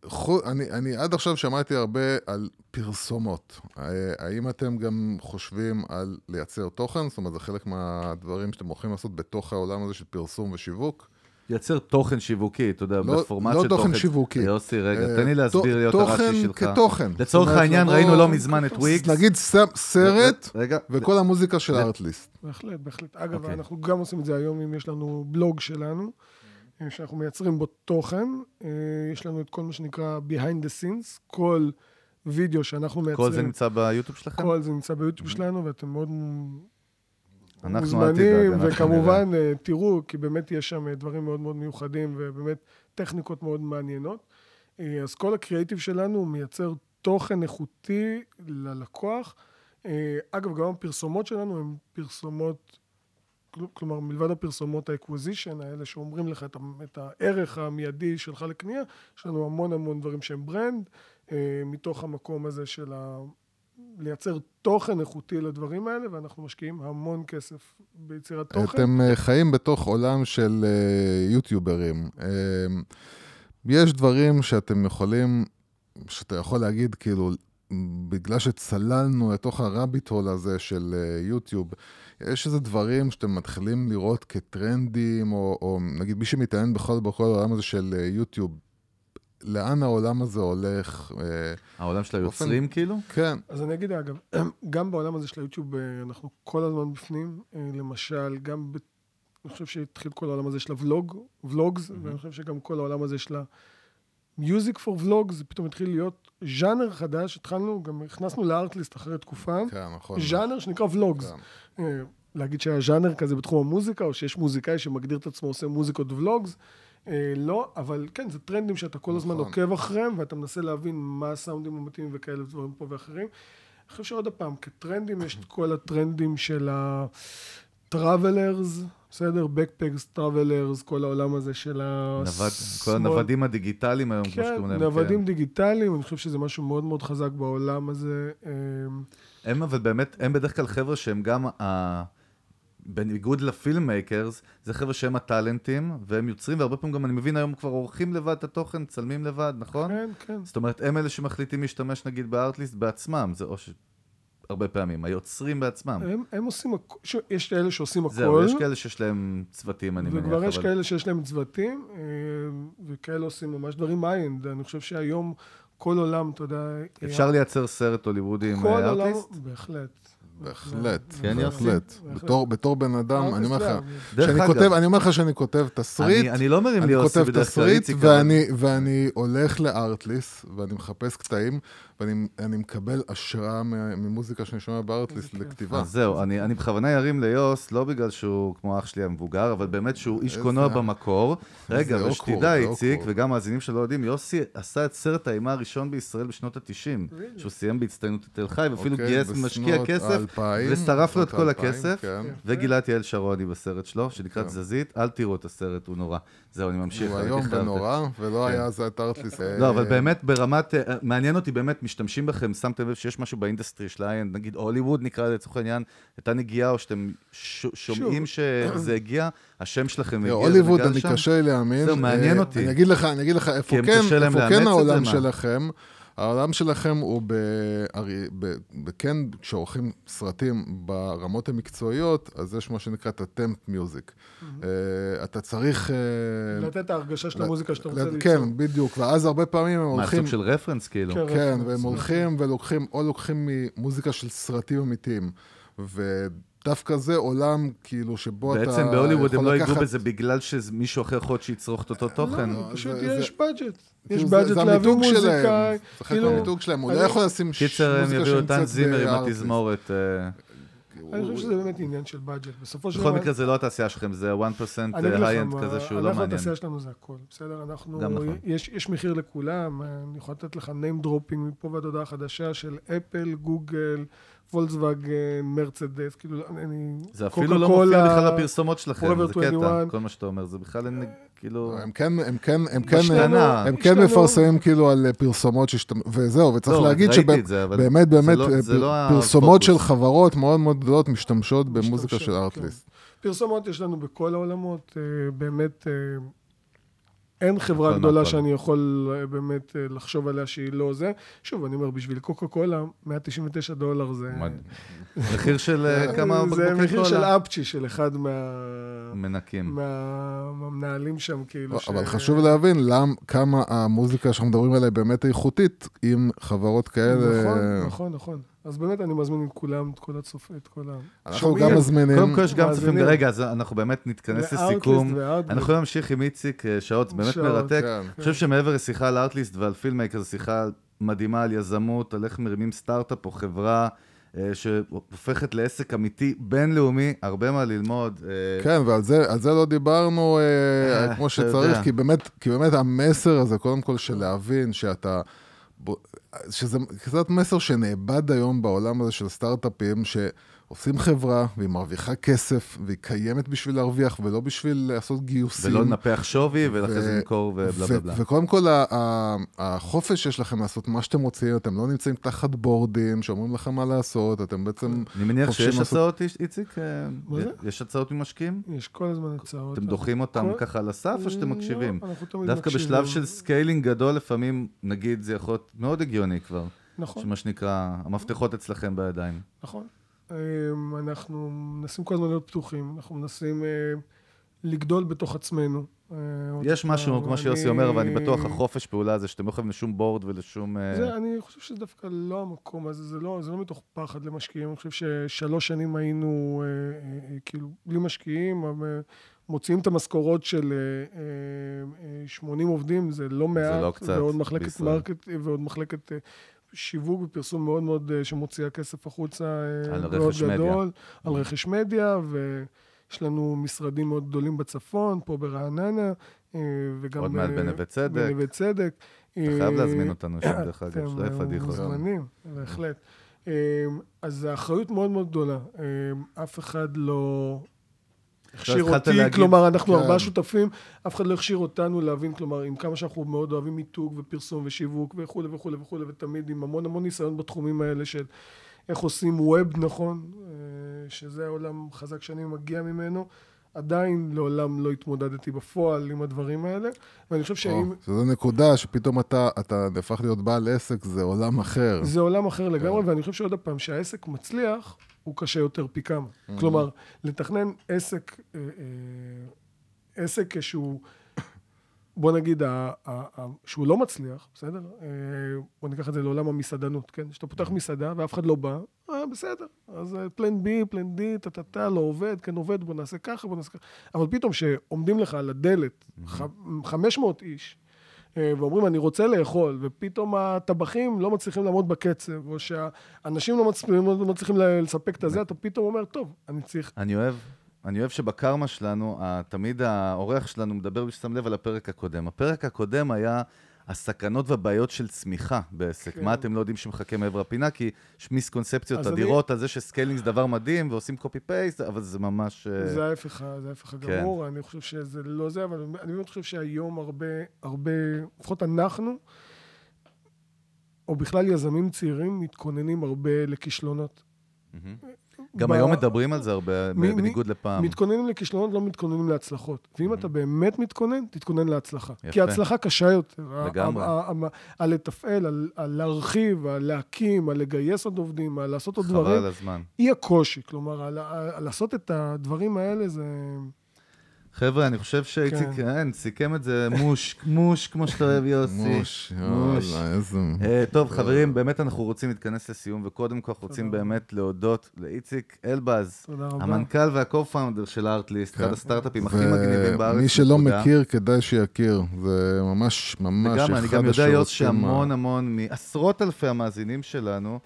חו, אני, אני עד עכשיו שמעתי הרבה על פרסומות. אה, האם אתם גם חושבים על לייצר תוכן? זאת אומרת, זה חלק מהדברים שאתם הולכים לעשות בתוך העולם הזה של פרסום ושיווק? לייצר תוכן שיווקי, אתה יודע, לא- בפורמט לא של תוכן שיווקי. יוסי, רגע, אה, תן לי להסביר תוכן הרש"י שלך. כתוכן. לצורך העניין, לבוא- ראינו לא מזמן את וויקס. נגיד ס- סרט רגע, וכל המוזיקה של הארטליסט. בהחלט, בהחלט. אגב, אוקיי. אנחנו גם עושים את זה היום, אם יש לנו בלוג שלנו, אה, שאנחנו מייצרים בו תוכן. אה, יש לנו את כל מה שנקרא Behind the Scenes, כל וידאו שאנחנו מייצרים. כל זה נמצא ביוטיוב שלכם? כל זה נמצא ביוטיוב שלנו, ואתם מאוד אנחנו מוזמנים, וכמובן, אה, תראו, כי באמת יש שם אה, דברים מאוד מאוד מיוחדים, ובאמת טכניקות מאוד מעניינות. אה, אז כל הקריאייטיב שלנו מייצר תוכן איכותי ללקוח. אה, אגב, גם הפרסומות שלנו הן פרסומות, כל- כלומר, מלבד הפרסומות ה acquisition האלה, שאומרים לך את, את הערך המיידי שלך לקנייה, יש לנו המון המון דברים שהם brand, מתוך המקום הזה של. לייצר תוכן איכותי לדברים האלה, ואנחנו משקיעים המון כסף ביצירת תוכן. אתם אה, חיים בתוך עולם של אה, יוטיוברים. אה, יש דברים שאתם יכולים, שאתה יכול להגיד, כאילו, בגלל שצללנו לתוך הרביט הול הזה של יוטיוב, יש איזה דברים שאתם מתחילים לראות כטרנדים, או, או נגיד מי שמתעניין בכל, בכל העולם הזה של יוטיוב, לאן העולם הזה הולך? אה, העולם של היוצרים כאילו? כן, אז אני אגיד, אגב, גם בעולם הזה של היוטיוב, אה, אנחנו כל הזמן בפנים. אה, למשל, גם, ב... אני חושב שהתחיל כל העולם הזה של הוולוג, ולוגס, ואני חושב שגם כל העולם הזה של ה-music for vlogs, זה פתאום התחיל להיות ז'אנר חדש, התחלנו, גם הכנסנו לארטליסט אחרי תקופה, כן, נכון. ז'אנר שנקרא ולוגס. כן. להגיד שהיה ז'אנר כזה בתחום המוזיקה, או שיש מוזיקאי שמגדיר את עצמו עושה מוזיקות ולוגס. אה, לא, אבל כן, זה טרנדים שאתה כל הזמן נכון. עוקב אחריהם, ואתה מנסה להבין מה הסאונדים המתאימים וכאלה דברים פה ואחרים. אני חושב שעוד פעם, כטרנדים יש את כל הטרנדים של ה-travelers, בסדר? backpacks, travelers, כל העולם הזה של ה... נווד- כל הנוודים הדיגיטליים היום, כמו כן, שקוראים להם. נוודים דיגיטליים, אני חושב שזה משהו מאוד מאוד חזק בעולם הזה. אה, הם אבל באמת, הם בדרך כלל חבר'ה שהם גם, ה... בניגוד לפילממייקרס, זה חבר'ה שהם הטאלנטים, והם יוצרים, והרבה פעמים גם, אני מבין, היום כבר עורכים לבד את התוכן, מצלמים לבד, נכון? כן, כן. זאת אומרת, הם אלה שמחליטים להשתמש נגיד בארטליסט בעצמם, זה או ש... הרבה פעמים, היוצרים בעצמם. הם, הם עושים, ש- יש כאלה שעושים הכל, זהו, יש כאלה שיש להם צוותים, אני מניח. וכבר יש אבל- כאלה שיש להם צוותים, אה, וכאלה עושים ממש דברים מיינד. אני חושב שהיום כל עולם, אתה יודע... אפשר לייצר סרט הוליוודי עם כל אה, עולם? בהחלט. בהחלט, כן? בהחלט. בתור- בתור בן אדם, אני אומר לך, שאני כותב, אני אומר לך שאני כותב תסריט, אני, אני לא מרים לי אני יוסי כותב בדרך כלל, תסריט, איציק, אבל- ואני, ואני הולך לארטליסט, ואני מחפש קטעים, ואני אני מקבל השראה ממוזיקה שאני שומע בארטליסט. לכתיבה. אז זהו, אני, אני בכוונה ארים ליוס, לא בגלל שהוא כמו אח שלי המבוגר, אבל באמת שהוא איש קולנוע במקור. רגע, ושתדע, איציק. וגם מאזינים שלא יודעים, יוסי עשה את סרט האימה הראשון בישראל בשנות ה-90, שהוא סיים בהצטיינות את תל חי, ואפילו אוקיי, גייס משקיע כסף, ושרף לו את כל הכסף, כן. וגילה את יעל שרוני בסרט שלו, שנקרא כן. תזזית, אל תראו את הסרט, הוא נורא. זהו, אני ממשיך. הוא איום ונורא, ולא כן. היה זה את ארטליסט. לא, אבל באמת ברמת, אה, מעניין אותי באמת, משתמשים בכם, שמתם לב שיש משהו ב industry של ה high-end, נגיד הוליווד נקרא לזה לצורך העניין, הייתה נגיעה, או שאתם שומעים שזה הגיע, השם שלכם הגיע, הוליווד, אני? קשה להאמין. זהו, מעניין אה, אותי. אני אגיד לך, איפה כן, איפה כן העולם? שלכם. העולם שלכם הוא ב... הרי- ב... ב... כן, כשעורכים סרטים ברמות המקצועיות, אז יש מה שנקרא את ה temp music. אתה צריך... אה, לתת את ההרגשה של המוזיקה שאתה רוצה ליצור. כן, בדיוק, ואז הרבה פעמים הם מה, הולכים... סוג של רפרנס כאילו? כן. כן. והם הולכים ולוקחים, או לוקחים ממוזיקה של סרטים אמיתיים. ודווקא זה עולם, כאילו, שבו אתה בעצם בהוליווד הם יכול לא ייגעו לקחת- בזה בגלל שמישהו אחר יכול להיות שיצרוך את אותו תוכן. לא, פשוט זה- יש בדג'ט. יש כאילו, זה- בדג'ט זה להביא המיתוג מוזיקאי. זה חלק כאילו, מהמיתוג שלהם, הוא אני- לא יכול לשים ש- קיצר, הם מוזיקה יביאו את שנמצאת טאן זימר עם. התזמורת. אה, אני חושב שזה באמת עניין של בדג'ט. בסופו של בכל דבר... מקרה זה לא התעשייה שלכם, זה 1% אני אגיד לך היי-אנד מה, כזה שהוא לא אנחנו מעניין. התעשייה שלנו זה הכל, בסדר? אנחנו, גם נכון. יש, יש מחיר לכולם, אני יכול לתת לך name dropping מפה ועד הודעה חדשה של אפל, גוגל, וולקסווגן, מרצדס, כאילו, אני... זה אפילו לא מופיע בכלל בפרסומות שלכם, זה קטע, 21. כל מה שאתה אומר, זה בכלל אין כאילו... הם כן, הם כן, הם כן. הם כן. מפרסמים כאילו על פרסומות שהשתמשו, וזהו, וצריך לא, להגיד שבאמת, באמת, לא- לא פרסומות של. חברות מאוד מאוד גדולות משתמשות במוזיקה של כן. ארטליסט. פרסומות יש לנו בכל העולמות, אה, באמת, אה, אין חברה הכל גדולה מהכל. שאני יכול אה, באמת אה, לחשוב עליה שהיא לא זה. שוב, אני אומר, בשביל קוקה קולה, 199 דולר זה... מחיר של אה, כמה זה בקבוקי מחיר של קולה. אפצ'י של אחד מה... מנקים. מה- מהמנהלים שם, כאילו. ש- אבל חשוב להבין למ, כמה המוזיקה שאנחנו מדברים עליה באמת איכותית, עם חברות כאלה. נכון, נכון, נכון. אז באמת אני מזמין את כולם, את כל הצופים, את כל ה... אנחנו שומעים? גם מזמינים... קודם כל יש גם צופים. רגע, אז אנחנו באמת נתכנס לסיכום. אנחנו יכולים להמשיך עם איציק אה, שעות, זה באמת שעות, מרתק. כן. אני חושב שמעבר לשיחה על ארטליסט ועל פילמייקר, זו שיחה מדהימה על יזמות, על איך מרימים סטארט-אפ או חברה אה, שהופכת לעסק אמיתי בינלאומי, הרבה מה ללמוד. אה, כן, ועל זה, זה לא דיברנו כמו שצריך. כי באמת, כי באמת המסר הזה, קודם כל של להבין שאתה... שזה קצת מסר שנאבד היום בעולם הזה של סטארט-אפים, שעושים חברה, והיא מרוויחה כסף, והיא קיימת בשביל להרוויח, ולא בשביל לעשות גיוסים. ולא לנפח שווי, ואחרי זה למכור ובלה בלה בלה. וקודם כל, ה- ה- החופש שיש לכם לעשות מה שאתם רוצים, אתם לא נמצאים תחת בורדים שאומרים לכם מה לעשות, אתם בעצם... אני מניח שיש לעשות- הצעות, איציק? אה, מה זה? יש הצעות ממשקיעים? יש כל הזמן הצעות. אתם דוחים אותם כל- ככה על הסף, או שאתם לא, מקשיבים? אנחנו תמיד דווקא מקשיבים. בשלב של scaling גדול, לפעמים, נגיד, זה יכול להיות מאוד הגיוני כבר. נכון, שמה שנקרא, המפתחות אצלכם בידיים. נכון. אמ, אנחנו מנסים כל הזמן להיות פתוחים, אנחנו מנסים אה, לגדול בתוך עצמנו. אה, יש משהו, כמו שיוסי אומר, אבל אני בטוח, החופש פעולה הזה, שאתם לא חייבים לשום board ולשום... אה, זה, אני חושב שזה דווקא לא המקום הזה, זה לא, זה לא מתוך פחד למשקיעים. אני חושב ששלוש שנים היינו כאילו בלי משקיעים, מוציאים את המשכורות של אה, אה, אה, 80 עובדים, זה לא מעט. לא קצת ועוד מחלקת. מרקט, ועוד מחלקת שיווק ופרסום מאוד מאוד אה, שמוציאה כסף החוצה. אה, על מאוד רכש מדיה. גדול, על רכש מדיה, ויש לנו משרדים מאוד גדולים בצפון, פה ברעננה, אה, וגם... עוד מעט בנווה צדק. בנווה צדק. אתה חייב להזמין אותנו שם, דרך אגב, אתם שלא יהיה פדיחות. מוזמנים, בהחלט. אז האחריות מאוד מאוד גדולה. אף אחד לא הכשיר אותי, להגיד- כלומר, אנחנו כן. ארבעה שותפים, אף אחד לא הכשיר אותנו להבין, כלומר, עם כמה שאנחנו מאוד אוהבים מיתוג ופרסום ושיווק וכולי וכולי וכולי, ותמיד עם המון המון ניסיון בתחומים האלה של איך עושים ווב נכון, אה, שזה העולם חזק שאני מגיע ממנו. עדיין לעולם לא התמודדתי בפועל עם הדברים האלה, ואני חושב שאם... שזו נקודה שפתאום אתה, אתה נהפך להיות בעל עסק, זה עולם אחר. זה עולם אחר כן. לגמרי, ואני חושב שעוד פעם, שהעסק מצליח, הוא קשה יותר פי כמה. כלומר, לתכנן עסק, אה, אה, עסק שהוא, בוא נגיד, שהוא לא מצליח, בסדר? אה, בוא ניקח את זה לעולם המסעדנות, כן? כשאתה פותח מסעדה ואף אחד לא בא, אה, בסדר. אז פלן בי, פלן די, טה-טה-טה, לא עובד, כן עובד, בוא נעשה ככה, בוא נעשה ככה. אבל פתאום שעומדים לך על הדלת ח- 500 איש, אה, ואומרים, אני רוצה לאכול, ופתאום הטבחים לא מצליחים לעמוד בקצב, או שהאנשים לא מצליחים, לא מצליחים לספק את הזה, אתה פתאום אומר, טוב, אני צריך... אני אוהב, אני אוהב שבקרמה שלנו, תמיד האורח שלנו מדבר, מי ששם לב, על הפרק הקודם. הפרק הקודם היה הסכנות והבעיות של צמיחה בעסק. כן. מה אתם לא יודעים שמחכה מעבר הפינה? כי יש מיסקונספציות אז אני- אדירות על זה ש scaling זה דבר מדהים, ועושים copy paste, אבל זה ממש... אה, זה ההפך, זה ההפך כן. הגמור, אני חושב שזה לא זה, אבל אני באמת חושב שהיום הרבה, הרבה, לפחות אנחנו, או בכלל יזמים צעירים, מתכוננים הרבה לכישלונות. מהמם. גם היום מדברים על זה הרבה, בניגוד לפעם. מתכוננים לכישלונות, לא מתכוננים להצלחות. ואם אתה באמת מתכונן, תתכונן להצלחה. יפה. כי ההצלחה קשה יותר. לגמרי. על לתפעל, על- להרחיב, על להקים, על לגייס עוד עובדים, על לעשות עוד חבל דברים, על הזמן. היא הקושי. כלומר, לעשות את הדברים האלה זה... חבר'ה, אני חושב שאיציק, כן. כן, סיכם את זה מוש, מוש, כמו שאתה אוהב, יוסי. מוש, מוש. יאללה, איזה... אה, טוב, חברים, באמת אנחנו רוצים להתכנס לסיום, וקודם כל אנחנו רוצים. באמת להודות לאיציק אלבז. המנכ"ל וה-co-founder של ארטליסט, אחד כן. הסטארט-אפים הכי מגניבים בארץ. ומי שלא. מכיר, כדאי שיכיר. זה ממש, ממש וגם, אחד אני גם יודע, יוס, השירותים ה- שהמון המון מעשרות אלפי המאזינים שלנו,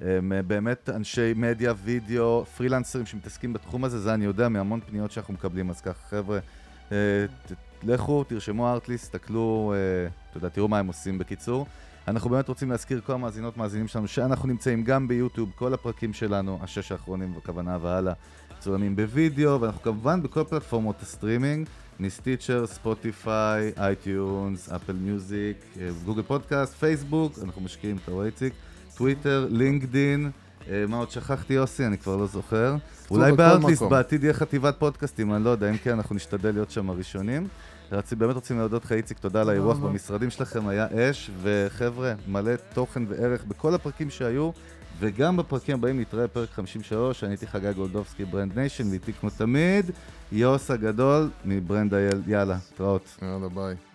הם אה, באמת אנשי מדיה, וידאו, פרילנסרים שמתעסקים בתחום הזה, זה אני יודע מהמון פניות שאנחנו מקבלים, אז ככה, חבר'ה, אה, ת- לכו, תרשמו Artlist, תסתכלו, אה, אתה יודע, תראו מה הם עושים בקיצור. אנחנו באמת רוצים להזכיר כל המאזינות, מאזינים שלנו, שאנחנו נמצאים גם ביוטיוב, כל הפרקים שלנו, השש האחרונים בכוונה והלאה, צולמים בווידאו, ואנחנו כמובן בכל פלטפורמות הסטרימינג, מ Stitcher, Spotify, iTunes, Apple Music, Google Podcast, פייסבוק, אנחנו משקיעים, אתה רואה איציק, טוויטר, לינקדין, אה, מה עוד שכחתי יוסי? אני כבר לא זוכר. אולי ב Artlist מקום. בעתיד יהיה חטיבת פודקאסטים, אני לא יודע, אם כן, אנחנו נשתדל להיות שם הראשונים. באמת רוצים להודות לך, איציק, תודה על האירוח. במשרדים שלכם, היה אש, וחבר'ה, מלא תוכן וערך בכל הפרקים שהיו, וגם בפרקים הבאים נתראה פרק 53, אני הייתי חגי גולדובסקי, Brand Nation, ואיתי כמו תמיד, יוסי הגדול מברנד אייל, יאללה, התראות. יאללה, ביי.